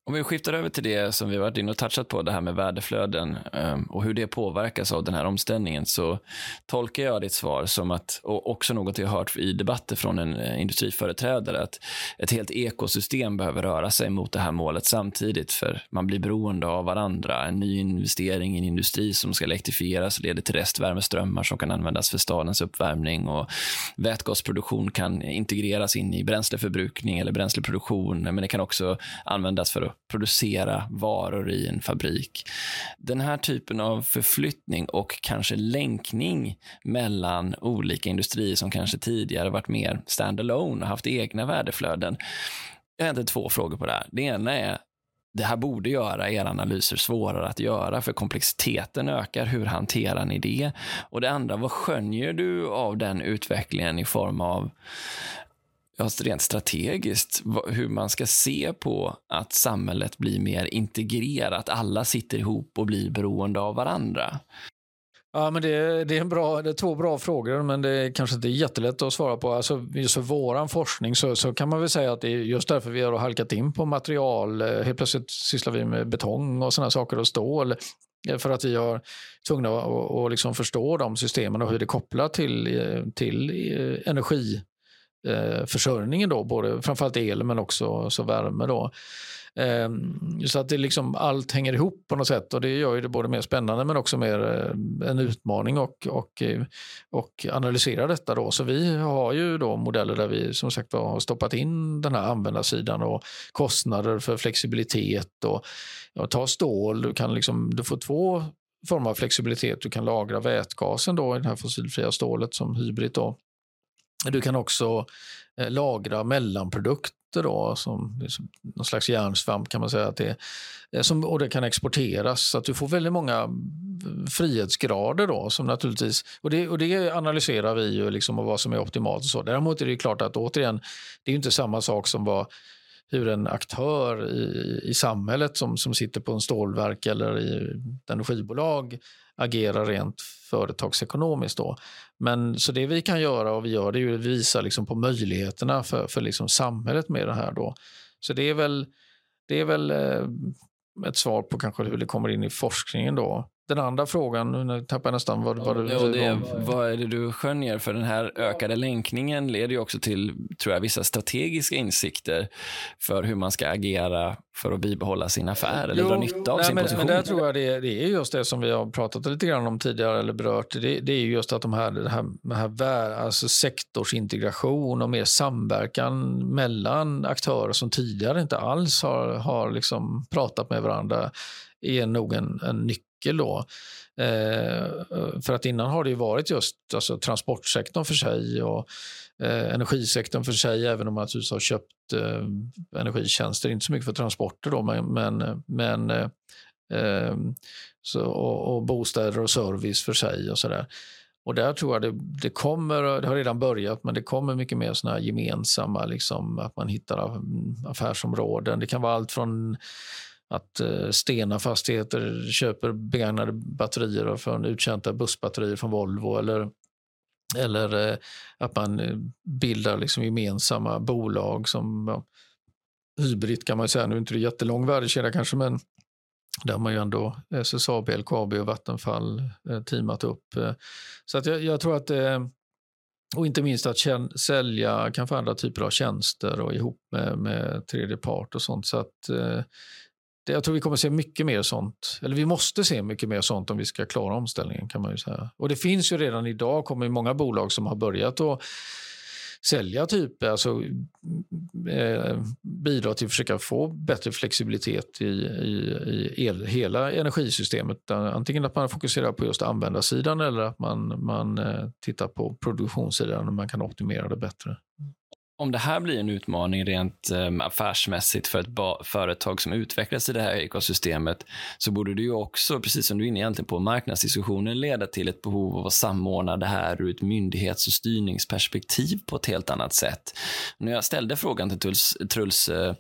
Om vi skiftar över till det som vi varit inne och touchat på, det här med värdeflöden ehm, och hur det påverkas av den här omställningen, så tolkar jag ditt svar som att, och också något jag har hört i debatter från en eh, industriföreträdare, att ett helt ekosystem behöver röra sig mot det här målet samtidigt, för man blir beroende av varandra. En ny investering i en industri som ska elektrifieras leder till restvärmeströmmar som kan användas för stadens uppvärmning och vätgasproduktion kan integreras in i bränsleförbrukning eller bränsleproduktion, men det kan också användas för för att producera varor i en fabrik. Den här typen av förflyttning och kanske länkning mellan olika industrier som kanske tidigare varit mer standalone och haft egna värdeflöden. Jag har egentligen två frågor på det här. Det ena är det här borde göra era analyser svårare att göra för komplexiteten ökar. Hur hanterar ni det? Och det andra, vad skönjer du av den utvecklingen i form av ja, rent strategiskt, hur man ska se på att samhället blir mer integrerat. Alla sitter ihop och blir beroende av varandra. Ja, men det, det, är en bra, det är två bra frågor, men det är kanske inte jättelätt att svara på. Alltså, just för vår forskning så, så kan man väl säga att det är just därför vi har halkat in på material. Eh, helt plötsligt sysslar vi med betong och sådana saker och stål. Eh, för att vi har tvungna att, att liksom förstå de systemen och hur det kopplar till, eh, till Eh, försörjningen, då, både framförallt el men också så värme. Då. Ehm, så att det liksom, allt hänger ihop på något sätt och det gör det både mer spännande men också mer eh, en utmaning och, och, eh, och analysera detta. Då. Så vi har ju då modeller där vi som sagt har stoppat in den här användarsidan och kostnader för flexibilitet. Och, ja, ta stål, du, kan liksom, du får två former av flexibilitet. Du kan lagra vätgasen då i det här fossilfria stålet som hybrid. Då. Du kan också eh, lagra mellanprodukter, då, som, som någon slags järnsvamp kan man säga. Att det, eh, som, och det kan exporteras. Så att du får väldigt många mm, frihetsgrader då. Som naturligtvis, och, det, och det analyserar vi ju liksom och vad som är optimalt. Och så. Däremot är det klart att återigen, det är inte samma sak som vad hur en aktör i, i samhället som, som sitter på en stålverk eller i ett energibolag agerar rent företagsekonomiskt. Då. Men så det vi kan göra och vi gör det är att visa liksom på möjligheterna för, för liksom samhället med det här. Då. Så det är väl, det är väl eh, ett svar på kanske hur det kommer in i forskningen. då. Den andra frågan, nu tappar jag nästan vad, vad. Ja, det, vad är det du skönjer? För den här ökade länkningen leder ju också till, tror jag, vissa strategiska insikter för hur man ska agera för att bibehålla sin affär eller jo, dra nytta av nej, sin men, position. Men där tror jag det, det, är just det som vi har pratat lite grann om tidigare eller berört. Det, det är just att de här, det här, det här alltså sektorsintegration och mer samverkan mellan aktörer som tidigare inte alls har, har liksom pratat med varandra är nog en, en nyckel nyckel då. Eh, för att innan har det varit just alltså, transportsektorn för sig och eh, energisektorn för sig, även om man naturligtvis har köpt eh, energitjänster, inte så mycket för transporter då, men, men, men eh, eh, så, och, och, bostäder och service för sig och sådär. Och där tror jag det, det, kommer, det har redan börjat, men det kommer mycket mer såna gemensamma, liksom, att man hittar mm, affärsområden. Det kan vara allt från att eh, Stena Fastigheter köper begagnade batterier från uttjänta bussbatterier från Volvo eller, eller eh, att man eh, bildar liksom gemensamma bolag som ja, Hybrid kan man säga. Nu är det inte det jättelång värdekedja kanske, men där har man ju ändå SSAB, LKAB och Vattenfall teamat upp. Så att jag, jag tror att och inte minst att sälja kanske andra typer av tjänster och ihop med, med tredje part och sånt. Så att det, jag tror vi kommer se mycket mer sånt. Eller vi måste se mycket mer sånt om vi ska klara omställningen. kan man ju säga. Och det finns ju redan idag kommer många bolag som har börjat att sälja typ, alltså eh, bidra till att försöka få bättre flexibilitet i, i, i el, hela energisystemet. Antingen att man fokuserar på just användarsidan eller att man, man eh, tittar på produktionssidan och man kan optimera det bättre om det här blir en utmaning rent um, affärsmässigt för ett företag som utvecklas i det här ekosystemet så borde det ju också, precis som du är inne egentligen på marknadsdiskussionen, leda till ett behov av att samordna det här ur ett myndighets och styrningsperspektiv på ett helt annat sätt. När jag ställde frågan till Truls, Truls uh,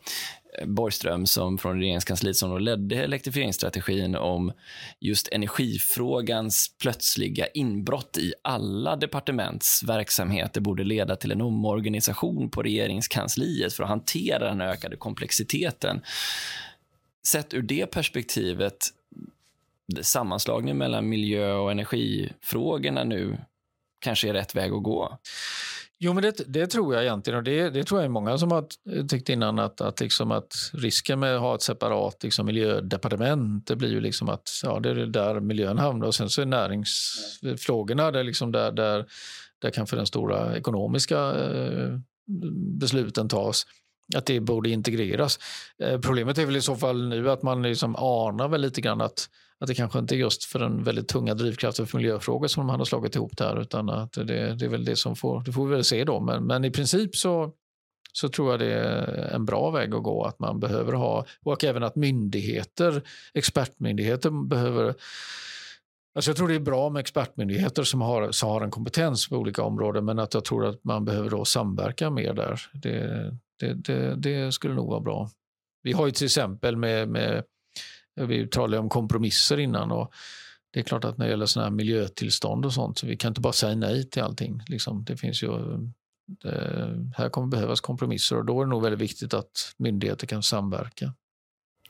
Borgström som från regeringskansliet som då ledde elektrifieringsstrategin om just energifrågans plötsliga inbrott i alla departements verksamheter borde leda till en omorganisation på regeringskansliet för att hantera den ökade komplexiteten. Sett ur det perspektivet, sammanslagningen mellan miljö och energifrågorna nu kanske är rätt väg att gå. Jo, men det, det, tror jag egentligen. Och det, det tror jag är många som har tyckt innan att, att, liksom att risken med att ha ett separat liksom, miljödepartement det blir ju liksom att ja, det är där miljön hamnar. Och sen så är näringsfrågorna där, liksom där, där, där kanske den stora ekonomiska eh, besluten tas att det borde integreras. Eh, problemet är väl i så fall nu att man liksom anar väl lite grann att att det kanske inte är just för den väldigt tunga drivkraften för miljöfrågor som man har slagit ihop där utan att det, det är väl det som får, det får vi väl se då. Men, men i princip så, så tror jag det är en bra väg att gå att man behöver ha och även att myndigheter, expertmyndigheter behöver Alltså jag tror det är bra med expertmyndigheter som har, som har en kompetens på olika områden men att jag tror att man behöver då samverka mer där. Det, det, det, det skulle nog vara bra. Vi har ju till exempel med, med vi talade om kompromisser innan. och det är klart att när det gäller såna här miljötillstånd och sånt, så vi kan inte bara säga nej till allting. Liksom, det finns ju, det, här kommer behövas kompromisser och då är det nog väldigt viktigt att myndigheter kan samverka.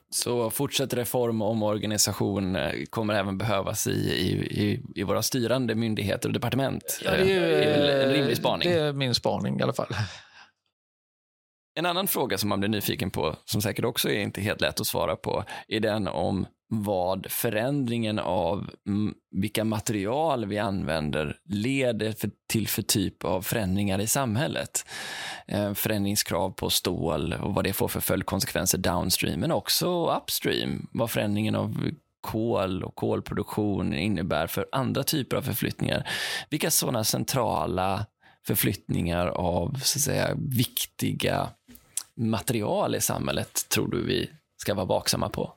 Så fortsatt reform och omorganisation eh, kommer även behövas i, i, i, våra styrande myndigheter och departement? Ja, det är, ju, är en rimlig spaning. Det är min spaning i alla fall. En annan fråga som man blir nyfiken på, som säkert också är inte helt lätt att svara på, är den om vad förändringen av mm, vilka material vi använder leder för, till för typ av förändringar i samhället. Eh, förändringskrav på stål och vad det får för följdkonsekvenser downstream, men också upstream. Vad förändringen av kol och kolproduktion innebär för andra typer av förflyttningar. Vilka sådana centrala förflyttningar av så att säga, viktiga material i samhället tror du vi ska vara vaksamma på?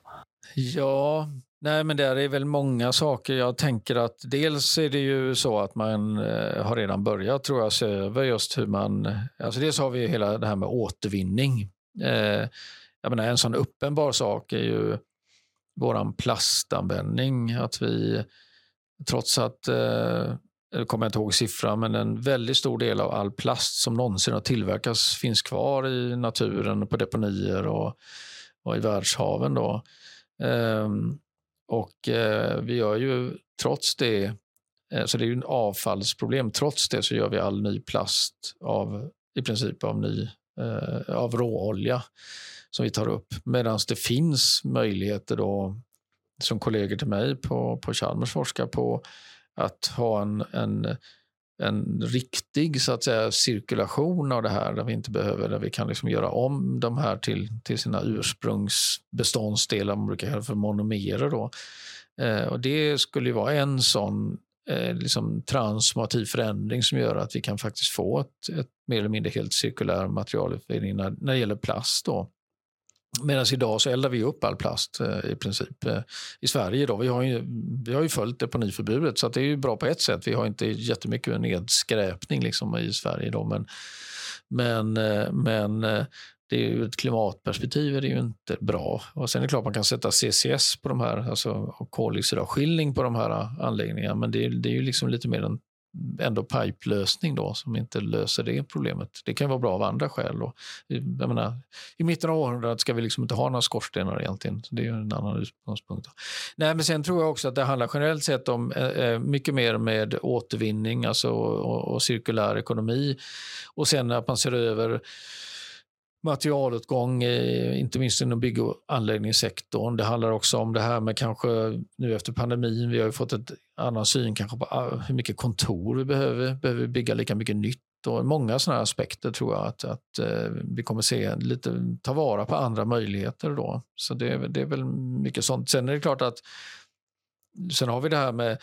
Ja, nej men där är väl många saker. Jag tänker att dels är det ju så att man eh, har redan börjat tror jag se över just hur man, alltså dels har vi hela det här med återvinning. Eh, jag menar, en sån uppenbar sak är ju våran plastanvändning. Att vi, trots att eh, Eh, jag kommer inte ihåg siffran, men en väldigt stor del av all plast som någonsin har tillverkats finns kvar i naturen, på deponier och, och i världshaven. Då. Ehm, och eh, vi gör ju trots det, eh, så det är ju en avfallsproblem, trots det så gör vi all ny plast av i princip av, ny, eh, av råolja som vi tar upp. Medan det finns möjligheter då, som kollegor till mig på, på Chalmers forskar på, att ha en, en, en riktig så att säga, cirkulation av det här där vi inte behöver, där vi kan liksom göra om de här till, till sina ursprungsbeståndsdelar, man brukar kalla för monomerer. Då. Eh, och det skulle ju vara en sån eh, liksom transformativ förändring som gör att vi kan faktiskt få ett, ett mer eller mindre helt cirkulär materialutveckling när, när det gäller plast. Då. Medan idag så eldar vi upp all plast eh, i princip eh, i Sverige. Då. Vi, har ju, vi har ju följt deponiförbudet så det är ju bra på ett sätt. Vi har inte jättemycket nedskräpning liksom i Sverige. Då, men, men, eh, men det är ju ett klimatperspektiv är det ju inte bra. Och sen är det klart man kan sätta CCS på de här, alltså koldioxidavskiljning på de här anläggningarna. Men det, det är ju liksom lite mer en ändå pipe-lösning då som inte löser det problemet. Det kan vara bra av andra skäl. Och, jag menar, I mitten av århundradet ska vi liksom inte ha några skorstenar egentligen. Så det är en annan utgångspunkt. Nej, men sen tror jag också att det handlar generellt sett om eh, eh mycket mer med återvinning alltså, och, och cirkulär ekonomi. Och sen att man ser över materialutgång, eh, inte minst inom bygg och anläggningssektorn. Det handlar också om det här med kanske nu efter pandemin, vi har ju fått ett annan syn kanske på ah, hur mycket kontor vi behöver. Behöver vi bygga lika mycket nytt? Och många sådana aspekter tror jag att, att eh, vi kommer se lite, ta vara på andra möjligheter då. Så det, det är väl mycket sånt. Sen är det klart att sen har vi det här med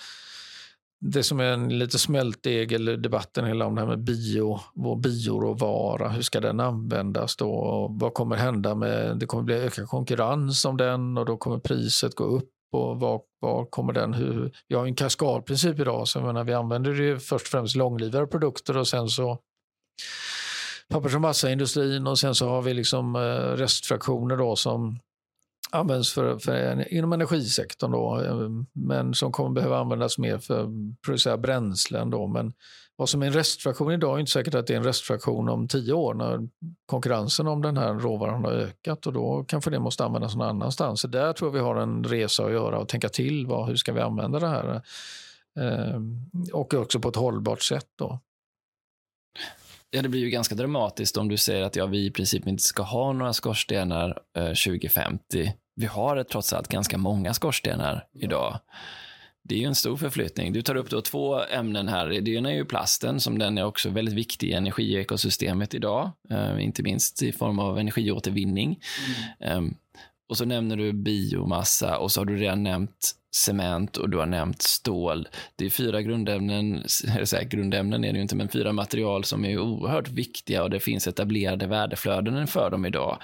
det som är en lite smältdegel debatten hela om det här med bio, vår bioråvara, hur ska den användas då? Och vad kommer hända med, det kommer bli ökad konkurrens om den och då kommer priset gå upp och var, var kommer den, hur, vi har en kaskadprincip idag så menar, vi använder ju först och främst långlivade produkter och sen så pappers och massaindustrin och sen så har vi liksom eh, restfraktioner då som används för, för, inom energisektorn då, eh, men som kommer behöva användas mer för att producera bränslen. Då. Men vad som är en restfraktion idag är inte säkert att det är en restfraktion om tio år när konkurrensen om den här råvaran har ökat och då kanske det måste användas någon annanstans. Så där tror jag vi har en resa att göra och tänka till. Vad, hur ska vi använda det här? Eh, och också på ett hållbart sätt. Då. Ja, det blir ju ganska dramatiskt om du säger att ja, vi i princip inte ska ha några skorstenar eh, 2050. Vi har trots allt ganska många skorstenar idag. Det är ju en stor förflyttning. Du tar upp då två ämnen här. Det ena är ju plasten, som den är också väldigt viktig i energiekosystemet idag, eh, inte minst i form av energiåtervinning. Mm. Um, och så nämner du biomassa och så har du redan nämnt cement och du har nämnt stål. Det är fyra grundämnen, eller grundämnen är det ju inte, men fyra material som är oerhört viktiga och det finns etablerade värdeflöden för dem idag.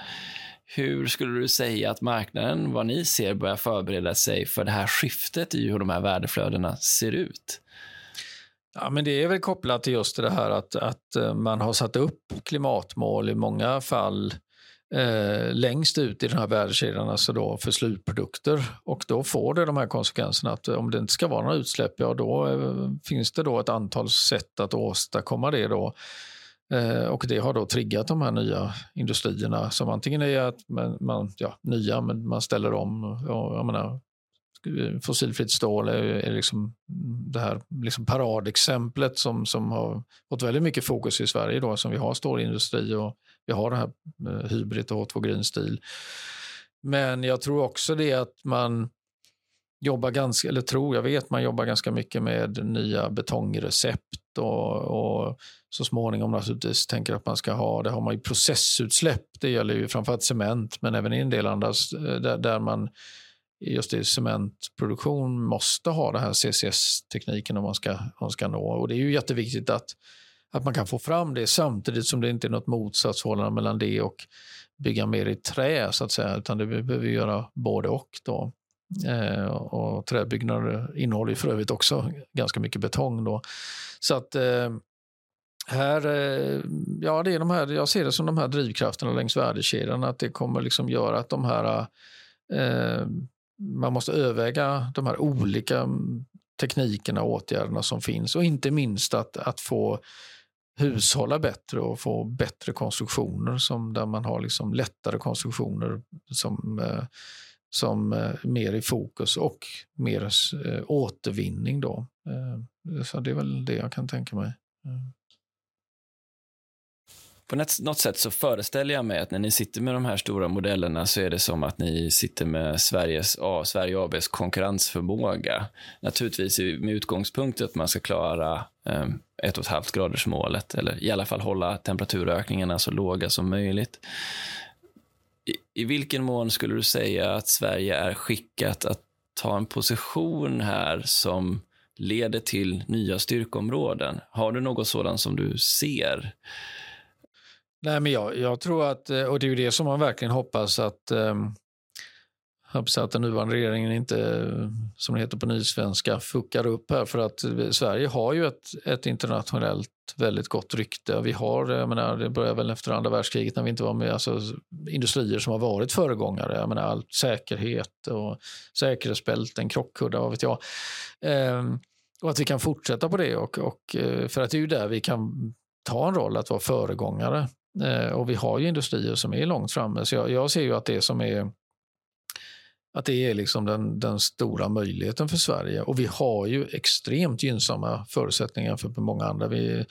Hur skulle du säga att marknaden, vad ni ser, börjar förbereda sig för det här skiftet i hur de här värdeflödena ser ut? Ja, men det är väl kopplat till just det här att, att eh, man har satt upp klimatmål i många fall eh, längst ut i den här värdekedjan, alltså då för slutprodukter. Och då får det de här konsekvenserna att eh, om det inte ska vara några utsläpp, ja då eh, finns det då ett antal sätt att åstadkomma det. Då. Eh, och det har då triggat de här nya industrierna som antingen är att man, man ja, nya, men man ställer om. Jag menar, fossilfritt stål är, är liksom det här liksom paradexemplet som, som har fått väldigt mycket fokus i Sverige. Då, som vi har stålindustri och vi har det här eh, Hybrid och H2 Green Steel. Men jag tror också det att man jobbar ganska, eller tror, jag vet, man jobbar ganska mycket med nya betongrecept och, och så småningom naturligtvis tänker att man ska ha, det har man ju processutsläpp, det gäller ju framförallt cement, men även i en del andra eh, där, där man just i cementproduktion måste ha den här CCS-tekniken om man ska, om man ska nå. Och det är ju jätteviktigt att, att man kan få fram det samtidigt som det inte är något motsatsförhållande mellan det och bygga mer i trä, så att säga, utan det behöver vi göra både och. Då. Eh, och träbyggnader innehåller ju för övrigt också ganska mycket betong. Då. Så att eh, här, eh, ja, det är de här, jag ser det som de här drivkrafterna längs värdekedjan, att det kommer liksom göra att de här eh, man måste överväga de här olika teknikerna och åtgärderna som finns och inte minst att, att få hushålla bättre och få bättre konstruktioner som, där man har liksom lättare konstruktioner som, eh, som eh, mer i fokus och mer eh, återvinning. Då. Eh, så det är väl det jag kan tänka mig. Mm. På något sätt så föreställer jag mig att när ni sitter med de här stora modellerna så är det som att ni sitter med Sveriges, ja, Sverige ABs konkurrensförmåga. Naturligtvis med utgångspunkt att man ska klara eh, ett och ett halvt graders målet eller i alla fall hålla temperaturökningarna så låga som möjligt. I, I vilken mån skulle du säga att Sverige är skickat att ta en position här som leder till nya styrkområden? Har du något sådant som du ser? Nej, men jag, jag tror att, eh, och det är ju det som man verkligen hoppas att um, hoppas att den nuvarande regeringen inte, som det heter på nysvenska, fuckar upp här. För att eh, Sverige har ju ett, ett internationellt väldigt gott rykte. Vi har, eh, jag menar, det började väl efter andra världskriget när vi inte var med, alltså industrier som har varit föregångare. Jag menar, all säkerhet och säkerhetsbälten, krockkuddar, vad vet jag. Ehm, och att vi kan fortsätta på det. Och, och, för att det är ju där vi kan ta en roll att vara föregångare. Eh, och vi har ju industrier som är långt framme. Så jag, jag ser ju att det som är att det är liksom den, den stora möjligheten för Sverige. Och vi har ju extremt gynnsamma förutsättningar för många andra. Vi är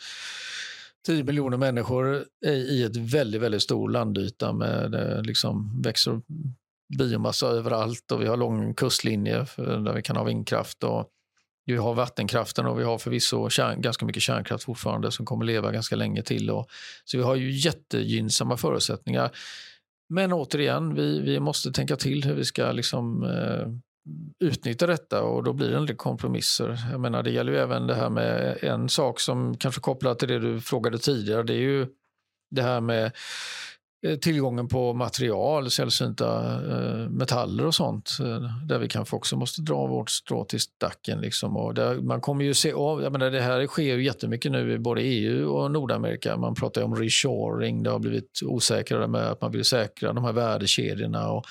10 miljoner människor i ett väldigt, väldigt stor landyta med eh, liksom växer biomassa överallt och vi har lång kustlinje där vi kan ha vindkraft. Och vi har vattenkraften och vi har förvisso kärn, ganska mycket kärnkraft fortfarande som kommer leva ganska länge till. Och, så vi har ju jättegynnsamma förutsättningar. Men återigen, vi, vi måste tänka till hur vi ska liksom, eh, utnyttja detta och då blir det en del kompromisser. Jag menar, det gäller ju även det här med en sak som kanske kopplar till det du frågade tidigare. Det är ju det här med Eh, tillgången på material, sällsynta eh, metaller och sånt eh, där vi kanske också måste dra vårt strå till stacken. Liksom. Och där, man kommer ju se av, jag menar, det här sker ju jättemycket nu i både EU och Nordamerika. Man pratar om reshoring, det har blivit osäkrare med att man vill säkra de här värdekedjorna. Och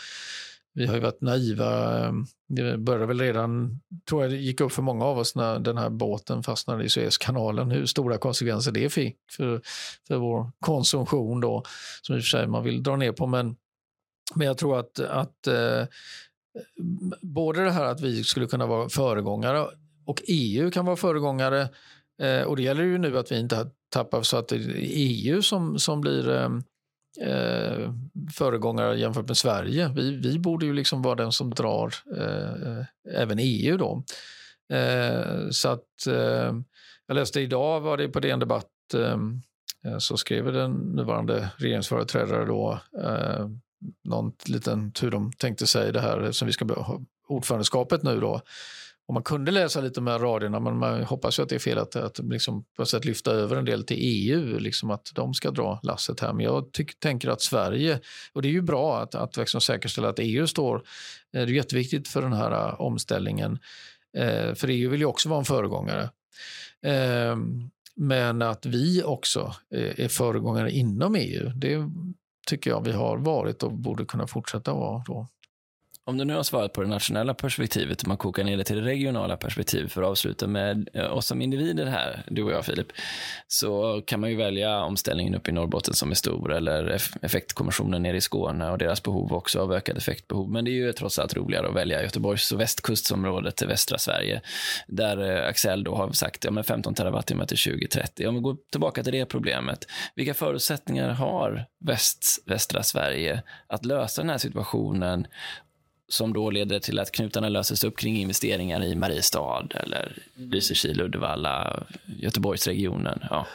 vi har ju varit naiva. Ehm, det började väl redan, tror jag det gick upp för många av oss när den här båten fastnade i Suezkanalen, hur stora konsekvenser det fick för, för vår konsumtion då, som i och för sig man vill dra ner på. Men, men jag tror att, att eh, både det här att vi skulle kunna vara föregångare och EU kan vara föregångare eh, och det gäller ju nu att vi inte tappar så att det är EU som, som blir ehm, eh, föregångare jämfört med Sverige. Vi, vi borde ju liksom vara den som drar eh, även EU då. Eh, så att eh, jag läste idag var det på DN Debatt eh, eh så skrev den nuvarande regeringsföreträdare då eh, någon liten hur de tänkte sig det här som vi ska ha ordförandeskapet nu då och man kunde läsa lite med raderna, men man hoppas ju att det är fel att, att liksom på sätt lyfta över en del till EU, liksom att de ska dra lasset här. Men jag tyck, tänker att Sverige, och det är ju bra att, att liksom säkerställa att EU står, eh, det är jätteviktigt för den här eh, omställningen, eh, för EU vill ju också vara en föregångare. Eh, men att vi också eh, är föregångare inom EU, det tycker jag vi har varit och borde kunna fortsätta vara. Då. Om du nu har svarat på det nationella perspektivet och man kokar ner det till det regionala perspektivet för att avsluta med eh, oss som individer här, du och jag Filip, så kan man ju välja omställningen upp i Norrbotten som är stor eller effektkommissionen nere i Skåne och deras behov också av ökad effektbehov. Men det är ju trots allt roligare att välja Göteborgs och västkustområdet till västra Sverige där eh, Axel då har sagt ja, men 15 terawattimmar till 2030. Om vi går tillbaka till det problemet, vilka förutsättningar har väst, västra Sverige att lösa den här situationen som då leder till att knutarna löses upp kring investeringar i Mariestad eller Lysekil, Uddevalla, Göteborgsregionen. Ja.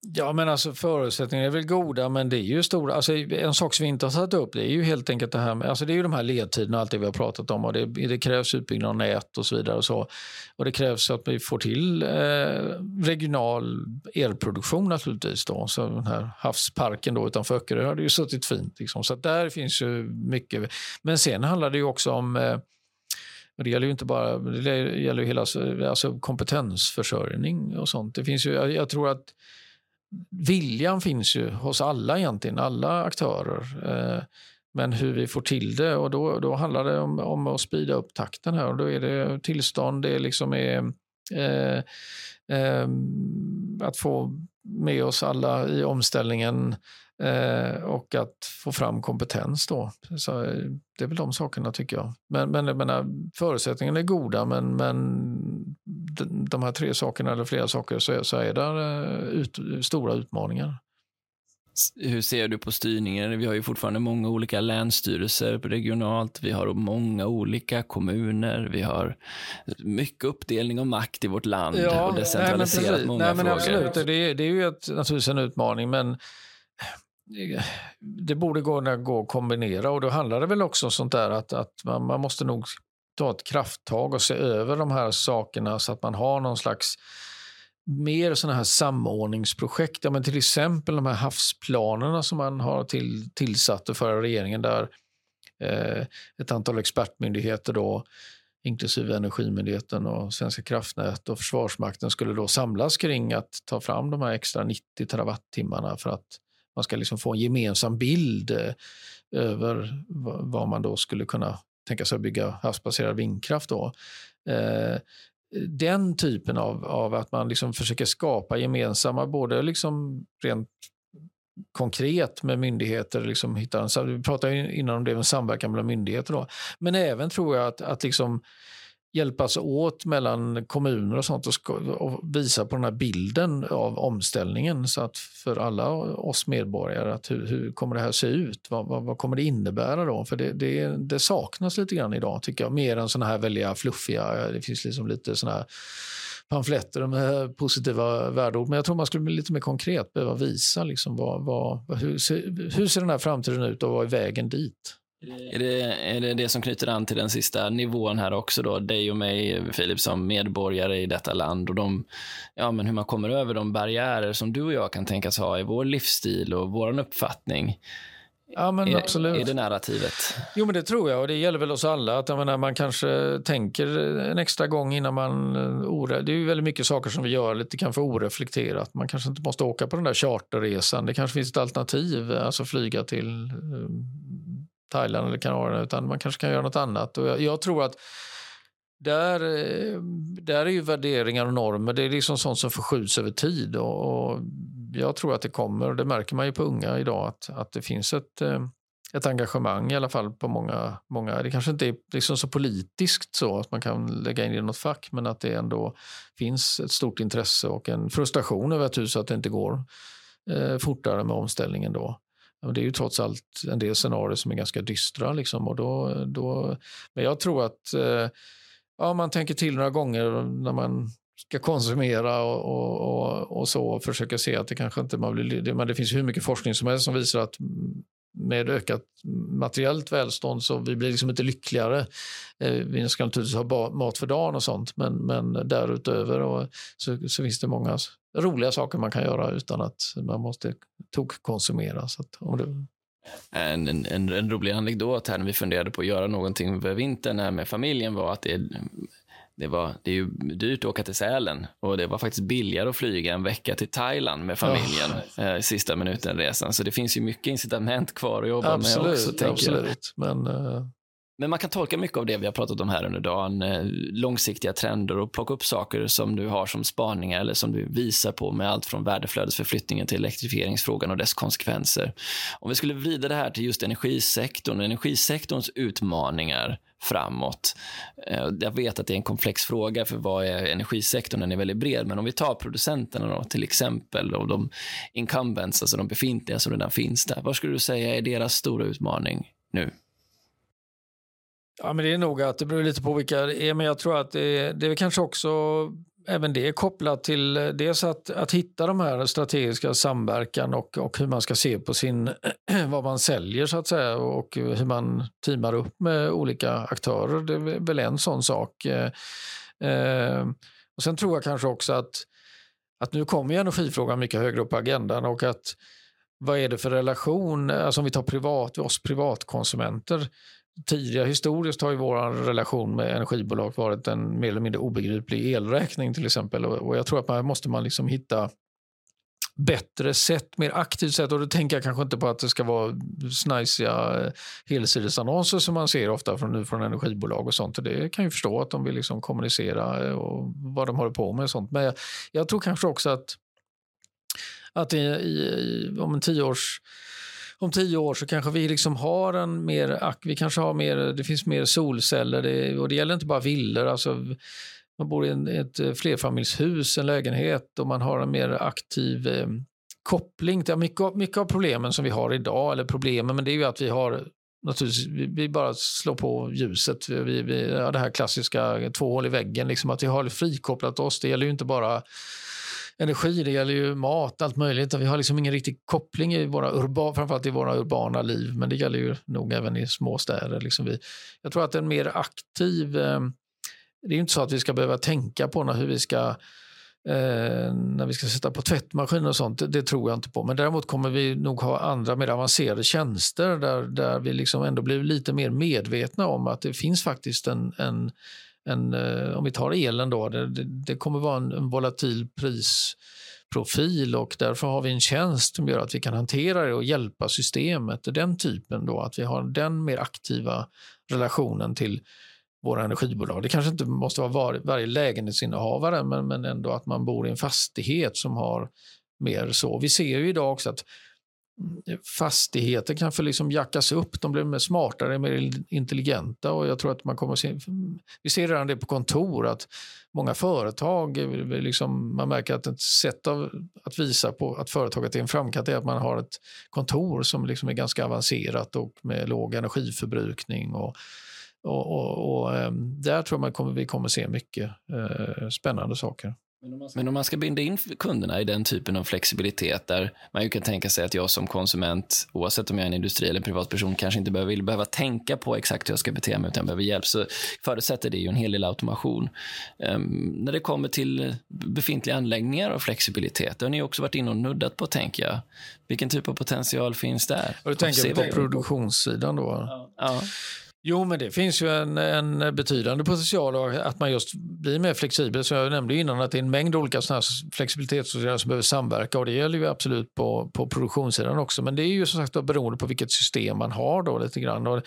Ja, men alltså förutsättningarna är väl goda, men det är ju stora... Alltså, en sak som vi inte har satt upp det är ju helt enkelt det här med... Alltså, det är ju de här ledtiderna och allt det vi har pratat om. och Det, det krävs utbyggnad av nät och så vidare. Och, så. och Det krävs att vi får till eh, regional elproduktion naturligtvis. Då. Så den här havsparken då utanför Öckerö hade ju suttit fint. Liksom. Så där finns ju mycket. Men sen handlar det ju också om eh, det gäller ju inte bara det gäller ju hela alltså kompetensförsörjning och sånt. Det finns ju, jag, jag tror att viljan finns ju hos alla egentligen, alla aktörer. Eh, men hur vi får till det och då, då handlar det om, om att speeda upp takten här och då är det tillstånd, det liksom är eh, eh, att få med oss alla i omställningen eh, och att få fram kompetens då. Så eh, det är väl de sakerna tycker jag. Men, men jag menar, förutsättningarna är goda men, men de här tre sakerna eller flera saker så, så är det eh, ut, stora utmaningar. Hur ser du på styrningen? Vi har ju fortfarande många olika länsstyrelser regionalt. Vi har många olika kommuner. Vi har mycket uppdelning av makt i vårt land ja, och decentraliserat nej, många nej, men frågor. Absolut, det är, det är ju ett, naturligtvis en utmaning, men det borde gå, gå att kombinera och då handlar det väl också om sånt där att, att man, man måste nog ta ett krafttag och se över de här sakerna så att man har någon slags mer sådana här samordningsprojekt. Ja, men till exempel de här havsplanerna som man har till, tillsatt förra regeringen där eh, ett antal expertmyndigheter då inklusive Energimyndigheten och Svenska kraftnät och Försvarsmakten skulle då samlas kring att ta fram de här extra 90 terawattimmarna för att man ska liksom få en gemensam bild eh, över vad man då skulle kunna tänka sig att bygga havsbaserad vindkraft. Då. Eh, den typen av, av att man liksom försöker skapa gemensamma, både liksom rent konkret med myndigheter, liksom hitta en, vi pratade innan om det med samverkan mellan myndigheter, då. men även tror jag att, att liksom hjälpas åt mellan kommuner och sånt och, ska, och, visa på den här bilden av omställningen så att för alla oss medborgare att hur, hur kommer det här se ut? Vad, vad, vad kommer det innebära då? För det, det, det, saknas lite grann idag tycker jag. Mer än såna här väldiga fluffiga, det finns liksom lite såna här pamfletter med eh, positiva värdeord. Men jag tror man skulle bli lite mer konkret, behöva visa liksom vad, vad, hur, ser, hur ser den här framtiden ut och vad är vägen dit? Är det, är det det som knyter an till den sista nivån här också då? Dig och mig, Filip, som medborgare i detta land och de, ja, men hur man kommer över de barriärer som du och jag kan tänkas ha i vår livsstil och vår uppfattning. Ja, men är, absolut. är det narrativet? Jo, men det tror jag och det gäller väl oss alla. Att, menar, man kanske tänker en extra gång innan man... Eh, det är ju väldigt mycket saker som vi gör lite kanske oreflekterat. Man kanske inte måste åka på den där charterresan. Det kanske finns ett alternativ, alltså flyga till eh, Thailand eller Kanarierna utan man kanske kan göra något annat. Och jag, jag, tror att där, eh, där är ju värderingar och normer, det är liksom sånt som förskjuts över tid. Och, och jag tror att det kommer, och det märker man ju på unga idag, att, att det finns ett, eh, ett engagemang i alla fall på många, många. Det kanske inte är liksom så politiskt så att man kan lägga in det i något fack, men att det ändå finns ett stort intresse och en frustration över att att det inte går eh, fortare med omställningen då. Det är ju trots allt en del scenarier som är ganska dystra. Liksom, och då, då, men jag tror att eh, ja, man tänker till några gånger när man ska konsumera och, och, och, och så och försöka se att det kanske inte man blir... Det, men det finns hur mycket forskning som helst som visar att med ökat materiellt välstånd så vi blir liksom inte lyckligare. Eh, vi ska naturligtvis ha mat för dagen och sånt men, men därutöver och så, så finns det många roliga saker man kan göra utan att man måste tokkonsumera. Så att, om en, en, en, rolig anekdot här när vi funderade på att göra någonting över vintern här med familjen var att det, det, var, det är ju dyrt att åka till Sälen och det var faktiskt billigare att flyga en vecka till Thailand med familjen oh. sista minuten-resan. Så det finns ju mycket incitament kvar att jobba absolut, med också. Absolut, men uh, Men man kan tolka mycket av det vi har pratat om här under dagen, eh, långsiktiga trender och plocka upp saker som du har som spaningar eller som du visar på med allt från värdeflödesförflyttningen till elektrifieringsfrågan och dess konsekvenser. Om vi skulle vrida det här till just energisektorn och energisektorns utmaningar framåt. Eh, jag vet att det är en komplex fråga för vad är energisektorn, den är väldigt bred, men om vi tar producenterna då, till exempel, och de incumbents, alltså de befintliga som redan finns där. Vad skulle du säga är deras stora utmaning nu? Ja, men det är nog att det beror lite på vilka det är, men jag tror att det, det är kanske också även det är kopplat till eh, dels att, att hitta de här strategiska samverkan och, och hur man ska se på sin, vad man säljer så att säga och hur man teamar upp med olika aktörer. Det är väl en sån sak. Eh, eh och Sen tror jag kanske också att, att nu kommer energifrågan mycket högre upp på agendan och att vad är det för relation, alltså om vi tar privat, oss privatkonsumenter, tidigare historiskt har ju vår relation med energibolag varit en mer eller mindre obegriplig elräkning till exempel. Och jag tror att man måste man liksom hitta bättre sätt, mer aktivt sätt. Och då tänker jag kanske inte på att det ska vara snajsiga helsidesannonser som man ser ofta från, nu från energibolag och sånt. Det kan jag förstå att de vill liksom kommunicera och vad de håller på med och sånt. Men jag, jag tror kanske också att, att i, i, om en tioårs om tio år så kanske vi liksom har en mer, vi kanske har mer, det finns mer solceller det, och det gäller inte bara villor. Alltså, man bor i en, ett eh, flerfamiljshus, en lägenhet och man har en mer aktiv eh, koppling till mycket, mycket av problemen som vi har idag, eller problemen, men det är ju att vi har naturligtvis, vi, vi bara slår på ljuset. Vi, vi, ja, det här klassiska två hål i väggen, liksom att vi har frikopplat oss. Det gäller ju inte bara energi, det gäller ju mat, allt möjligt. Vi har liksom ingen riktig koppling i våra, urba, framförallt i våra urbana liv, men det gäller ju nog även i små städer. Liksom vi, jag tror att en mer aktiv... Eh, det är inte så att vi ska behöva tänka på hur vi ska eh, när vi ska sätta på tvättmaskin och sånt, det, det, tror jag inte på. Men däremot kommer vi nog ha andra mer avancerade tjänster där, där vi liksom ändå blir lite mer medvetna om att det finns faktiskt en, en en, eh, om vi tar elen då, det, det, det kommer vara en, en, volatil prisprofil och därför har vi en tjänst som gör att vi kan hantera det och hjälpa systemet. Den typen då, att vi har den mer aktiva relationen till våra energibolag. Det kanske inte måste vara var, varje lägenhetsinnehavare men, men ändå att man bor i en fastighet som har mer så. Vi ser ju idag också att fastigheter kanske liksom jackas upp. De blir mer smartare, mer intelligenta och jag tror att man kommer se, vi ser redan det på kontor att många företag, eh, liksom, man märker att ett sätt av, att visa på att företaget är en framkant är att man har ett kontor som liksom är ganska avancerat och med låg energiförbrukning och och, och, och ehm, där tror jag man kommer, vi kommer se mycket eh, spännande saker. Men om man ska binda in kunderna i den typen av flexibilitet där man ju kan tänka sig att jag som konsument, oavsett om jag är en industri eller en privatperson, kanske inte behöver, vill behöva tänka på exakt hur jag ska bete mig utan behöver hjälp, så förutsätter det ju en hel del automation. Um, när det kommer till befintliga anläggningar och flexibilitet, det har ni också varit inne och nuddat på, tänker jag. Vilken typ av potential finns där? Och du tänker på produktionssidan då? Ja. ja. Jo, men det finns ju en, en betydande potential att man just blir mer flexibel. Som jag nämnde innan att det är en mängd olika flexibilitetsåtgärder som behöver samverka och det gäller ju absolut på, på produktionssidan också. Men det är ju som sagt då beroende på vilket system man har då lite grann. Och,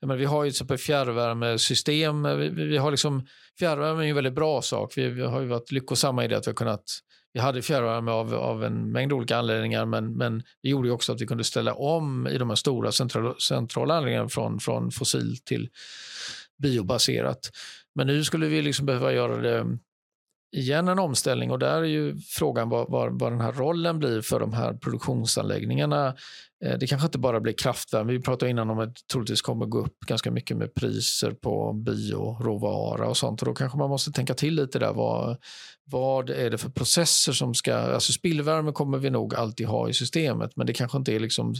men vi har ju till exempel fjärrvärmesystem. Vi, vi har liksom, fjärrvärme är en väldigt bra sak. Vi, vi har ju varit lyckosamma i det att vi har kunnat vi hade fjärrvärme av, av en mängd olika anledningar men, men det gjorde också att vi kunde ställa om i de här stora central, centrala anläggningarna från, från fossil till biobaserat. Men nu skulle vi liksom behöva göra det igen en omställning och där är ju frågan vad, vad, vad den här rollen blir för de här produktionsanläggningarna. Eh, det kanske inte bara blir kraftvärme. Vi pratade innan om att det troligtvis kommer gå upp ganska mycket med priser på bioråvara och sånt. Och då kanske man måste tänka till lite där. Vad, vad är det för processer som ska... Alltså spillvärme kommer vi nog alltid ha i systemet men det kanske inte är liksom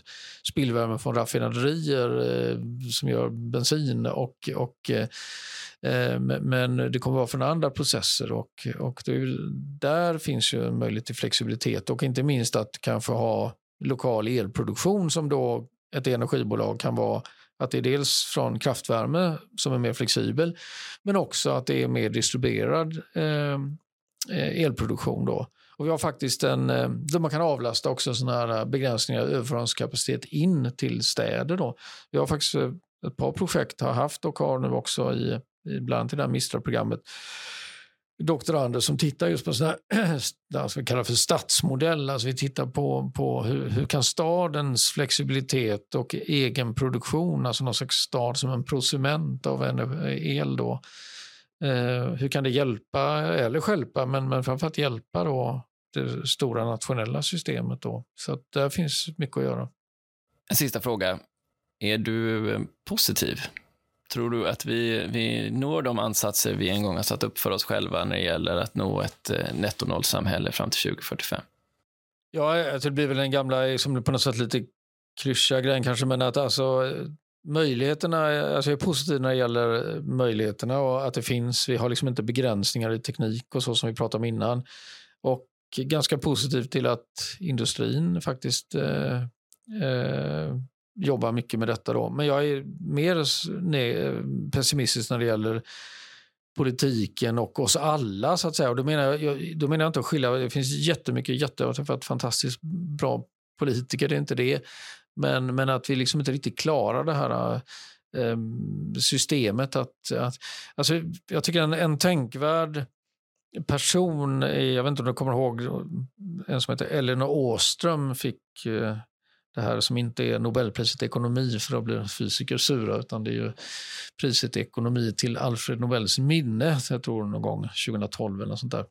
spillvärme från raffinaderier eh, som gör bensin och, och Eh, Eh, men det kommer att vara från andra processer och, och det, där finns ju en möjlighet till flexibilitet och inte minst att kanske ha lokal elproduktion som då ett energibolag kan vara att det är dels från kraftvärme som är mer flexibel men också att det är mer distribuerad eh, eh elproduktion. Då. Och vi har faktiskt en, eh, där man kan avlasta också sådana här begränsningar av överföringskapacitet in till städer. Då. Vi har faktiskt ett par projekt har haft och har nu också i bland annat i det här MISTRA-programmet, doktorander som tittar just på sådana här, vi kallar för stadsmodell. Alltså vi tittar på, på hur, hur kan stadens flexibilitet och egen produktion, alltså någon slags stad som en prosument av eh, el då, eh, hur kan det hjälpa, eller skälpa, men, men framförallt hjälpa då det stora nationella systemet då. Så att där finns mycket att göra. En sista fråga. Är du eh, positiv Tror du att vi, vi når de ansatser vi en gång har satt upp för oss själva när det gäller att nå ett eh, nettonollsamhälle fram till 2045? Ja, det blir väl den gamla, liksom på något sätt lite klyschiga grejen kanske, men att alltså möjligheterna, alltså jag är positiv när det gäller möjligheterna och att det finns, vi har liksom inte begränsningar i teknik och så som vi pratade om innan. Och ganska positiv till att industrin faktiskt eh, eh, jobbar mycket med detta. Då. Men jag är mer eh, pessimistisk när det gäller politiken och oss alla. så att säga. Och då, menar jag, då menar jag inte att skilja. Det finns jättemycket, jätte, jag har träffat fantastiskt bra politiker, det är inte det. Men, men att vi liksom inte riktigt klarar det här eh, systemet. Att, att, alltså, jag tycker en, en tänkvärd person, jag vet inte om du kommer ihåg, en som heter Elinor Åström fick eh, det här som inte är Nobelpriset i ekonomi för att bli fysiker sura, utan det är ju priset i ekonomi till Alfred Nobels minne, jag tror någon gång 2012 eller sånt där.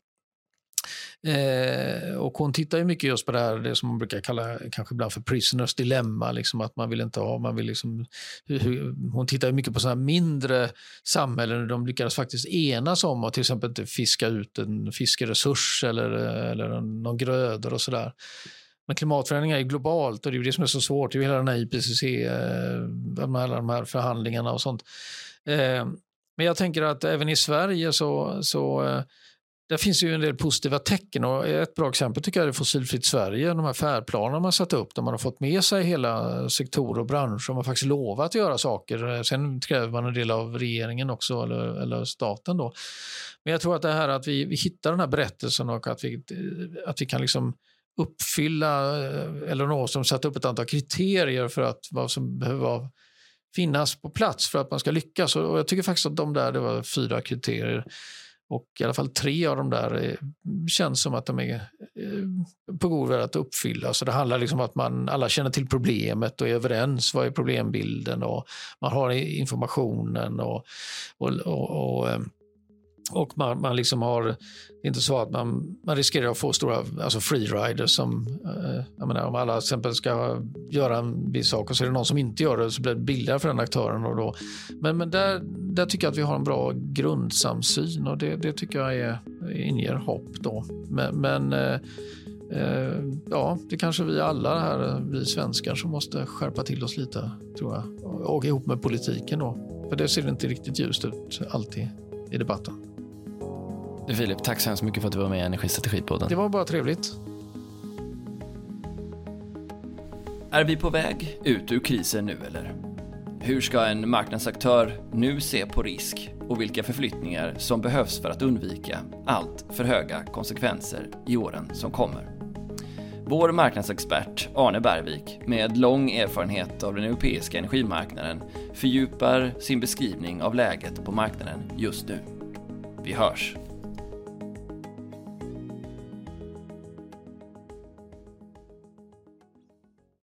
Eh, och hon tittar ju mycket just på det här, det som man brukar kalla kanske ibland för prisoners dilemma, liksom att man vill inte ha, man vill liksom, hur, hon tittar ju mycket på sådana mindre samhällen de lyckades faktiskt enas om att till exempel inte fiska ut en fiskeresurs eller, eller någon grödor och sådär. Men klimatförändringar är globalt och det är det som är så svårt. Det är hela den här IPCC, eh, alla de här förhandlingarna och sånt. Eh, men jag tänker att även i Sverige så, så eh, där finns ju en del positiva tecken och ett bra exempel tycker jag är Fossilfritt Sverige. De här färdplanerna man satt upp där man har fått med sig hela sektorer och branscher och man faktiskt lovat att göra saker. Sen kräver man en del av regeringen också eller, eller staten då. Men jag tror att det här att vi, vi hittar den här berättelsen och att vi, att vi kan liksom uppfylla, eh, eller någon som satt upp ett antal kriterier för att vad som behöver finnas på plats för att man ska lyckas. Och jag tycker faktiskt att de där, det var fyra kriterier och i alla fall tre av de där eh, känns som att de är eh, på god väg att uppfylla. Så det handlar liksom om att man alla känner till problemet och är överens. Vad är problembilden? Och man har informationen och, och, och, och eh, och man, man liksom har, inte så att man, man riskerar att få stora alltså freeriders som, eh, jag menar, om alla till exempel ska göra en viss sak och så är det någon som inte gör det så blir det billigare för den aktören. Och då. Men, men där, där tycker jag att vi har en bra grundsamsyn och det, det tycker jag är, inger hopp. Då. Men, men eh, eh, ja, det kanske vi alla här, vi svenskar som måste skärpa till oss lite, tror jag. Och, och ihop med politiken då. För det ser inte riktigt ljust ut alltid i debatten. Filip, tack så hemskt mycket för att du var med i Energistrategipodden. Det var bara trevligt. Är vi på väg ut ur krisen nu eller? Hur ska en marknadsaktör nu se på risk och vilka förflyttningar som behövs för att undvika allt för höga konsekvenser i åren som kommer? Vår marknadsexpert Arne Bergvik, med lång erfarenhet av den europeiska energimarknaden, fördjupar sin beskrivning av läget på marknaden just nu. Vi hörs!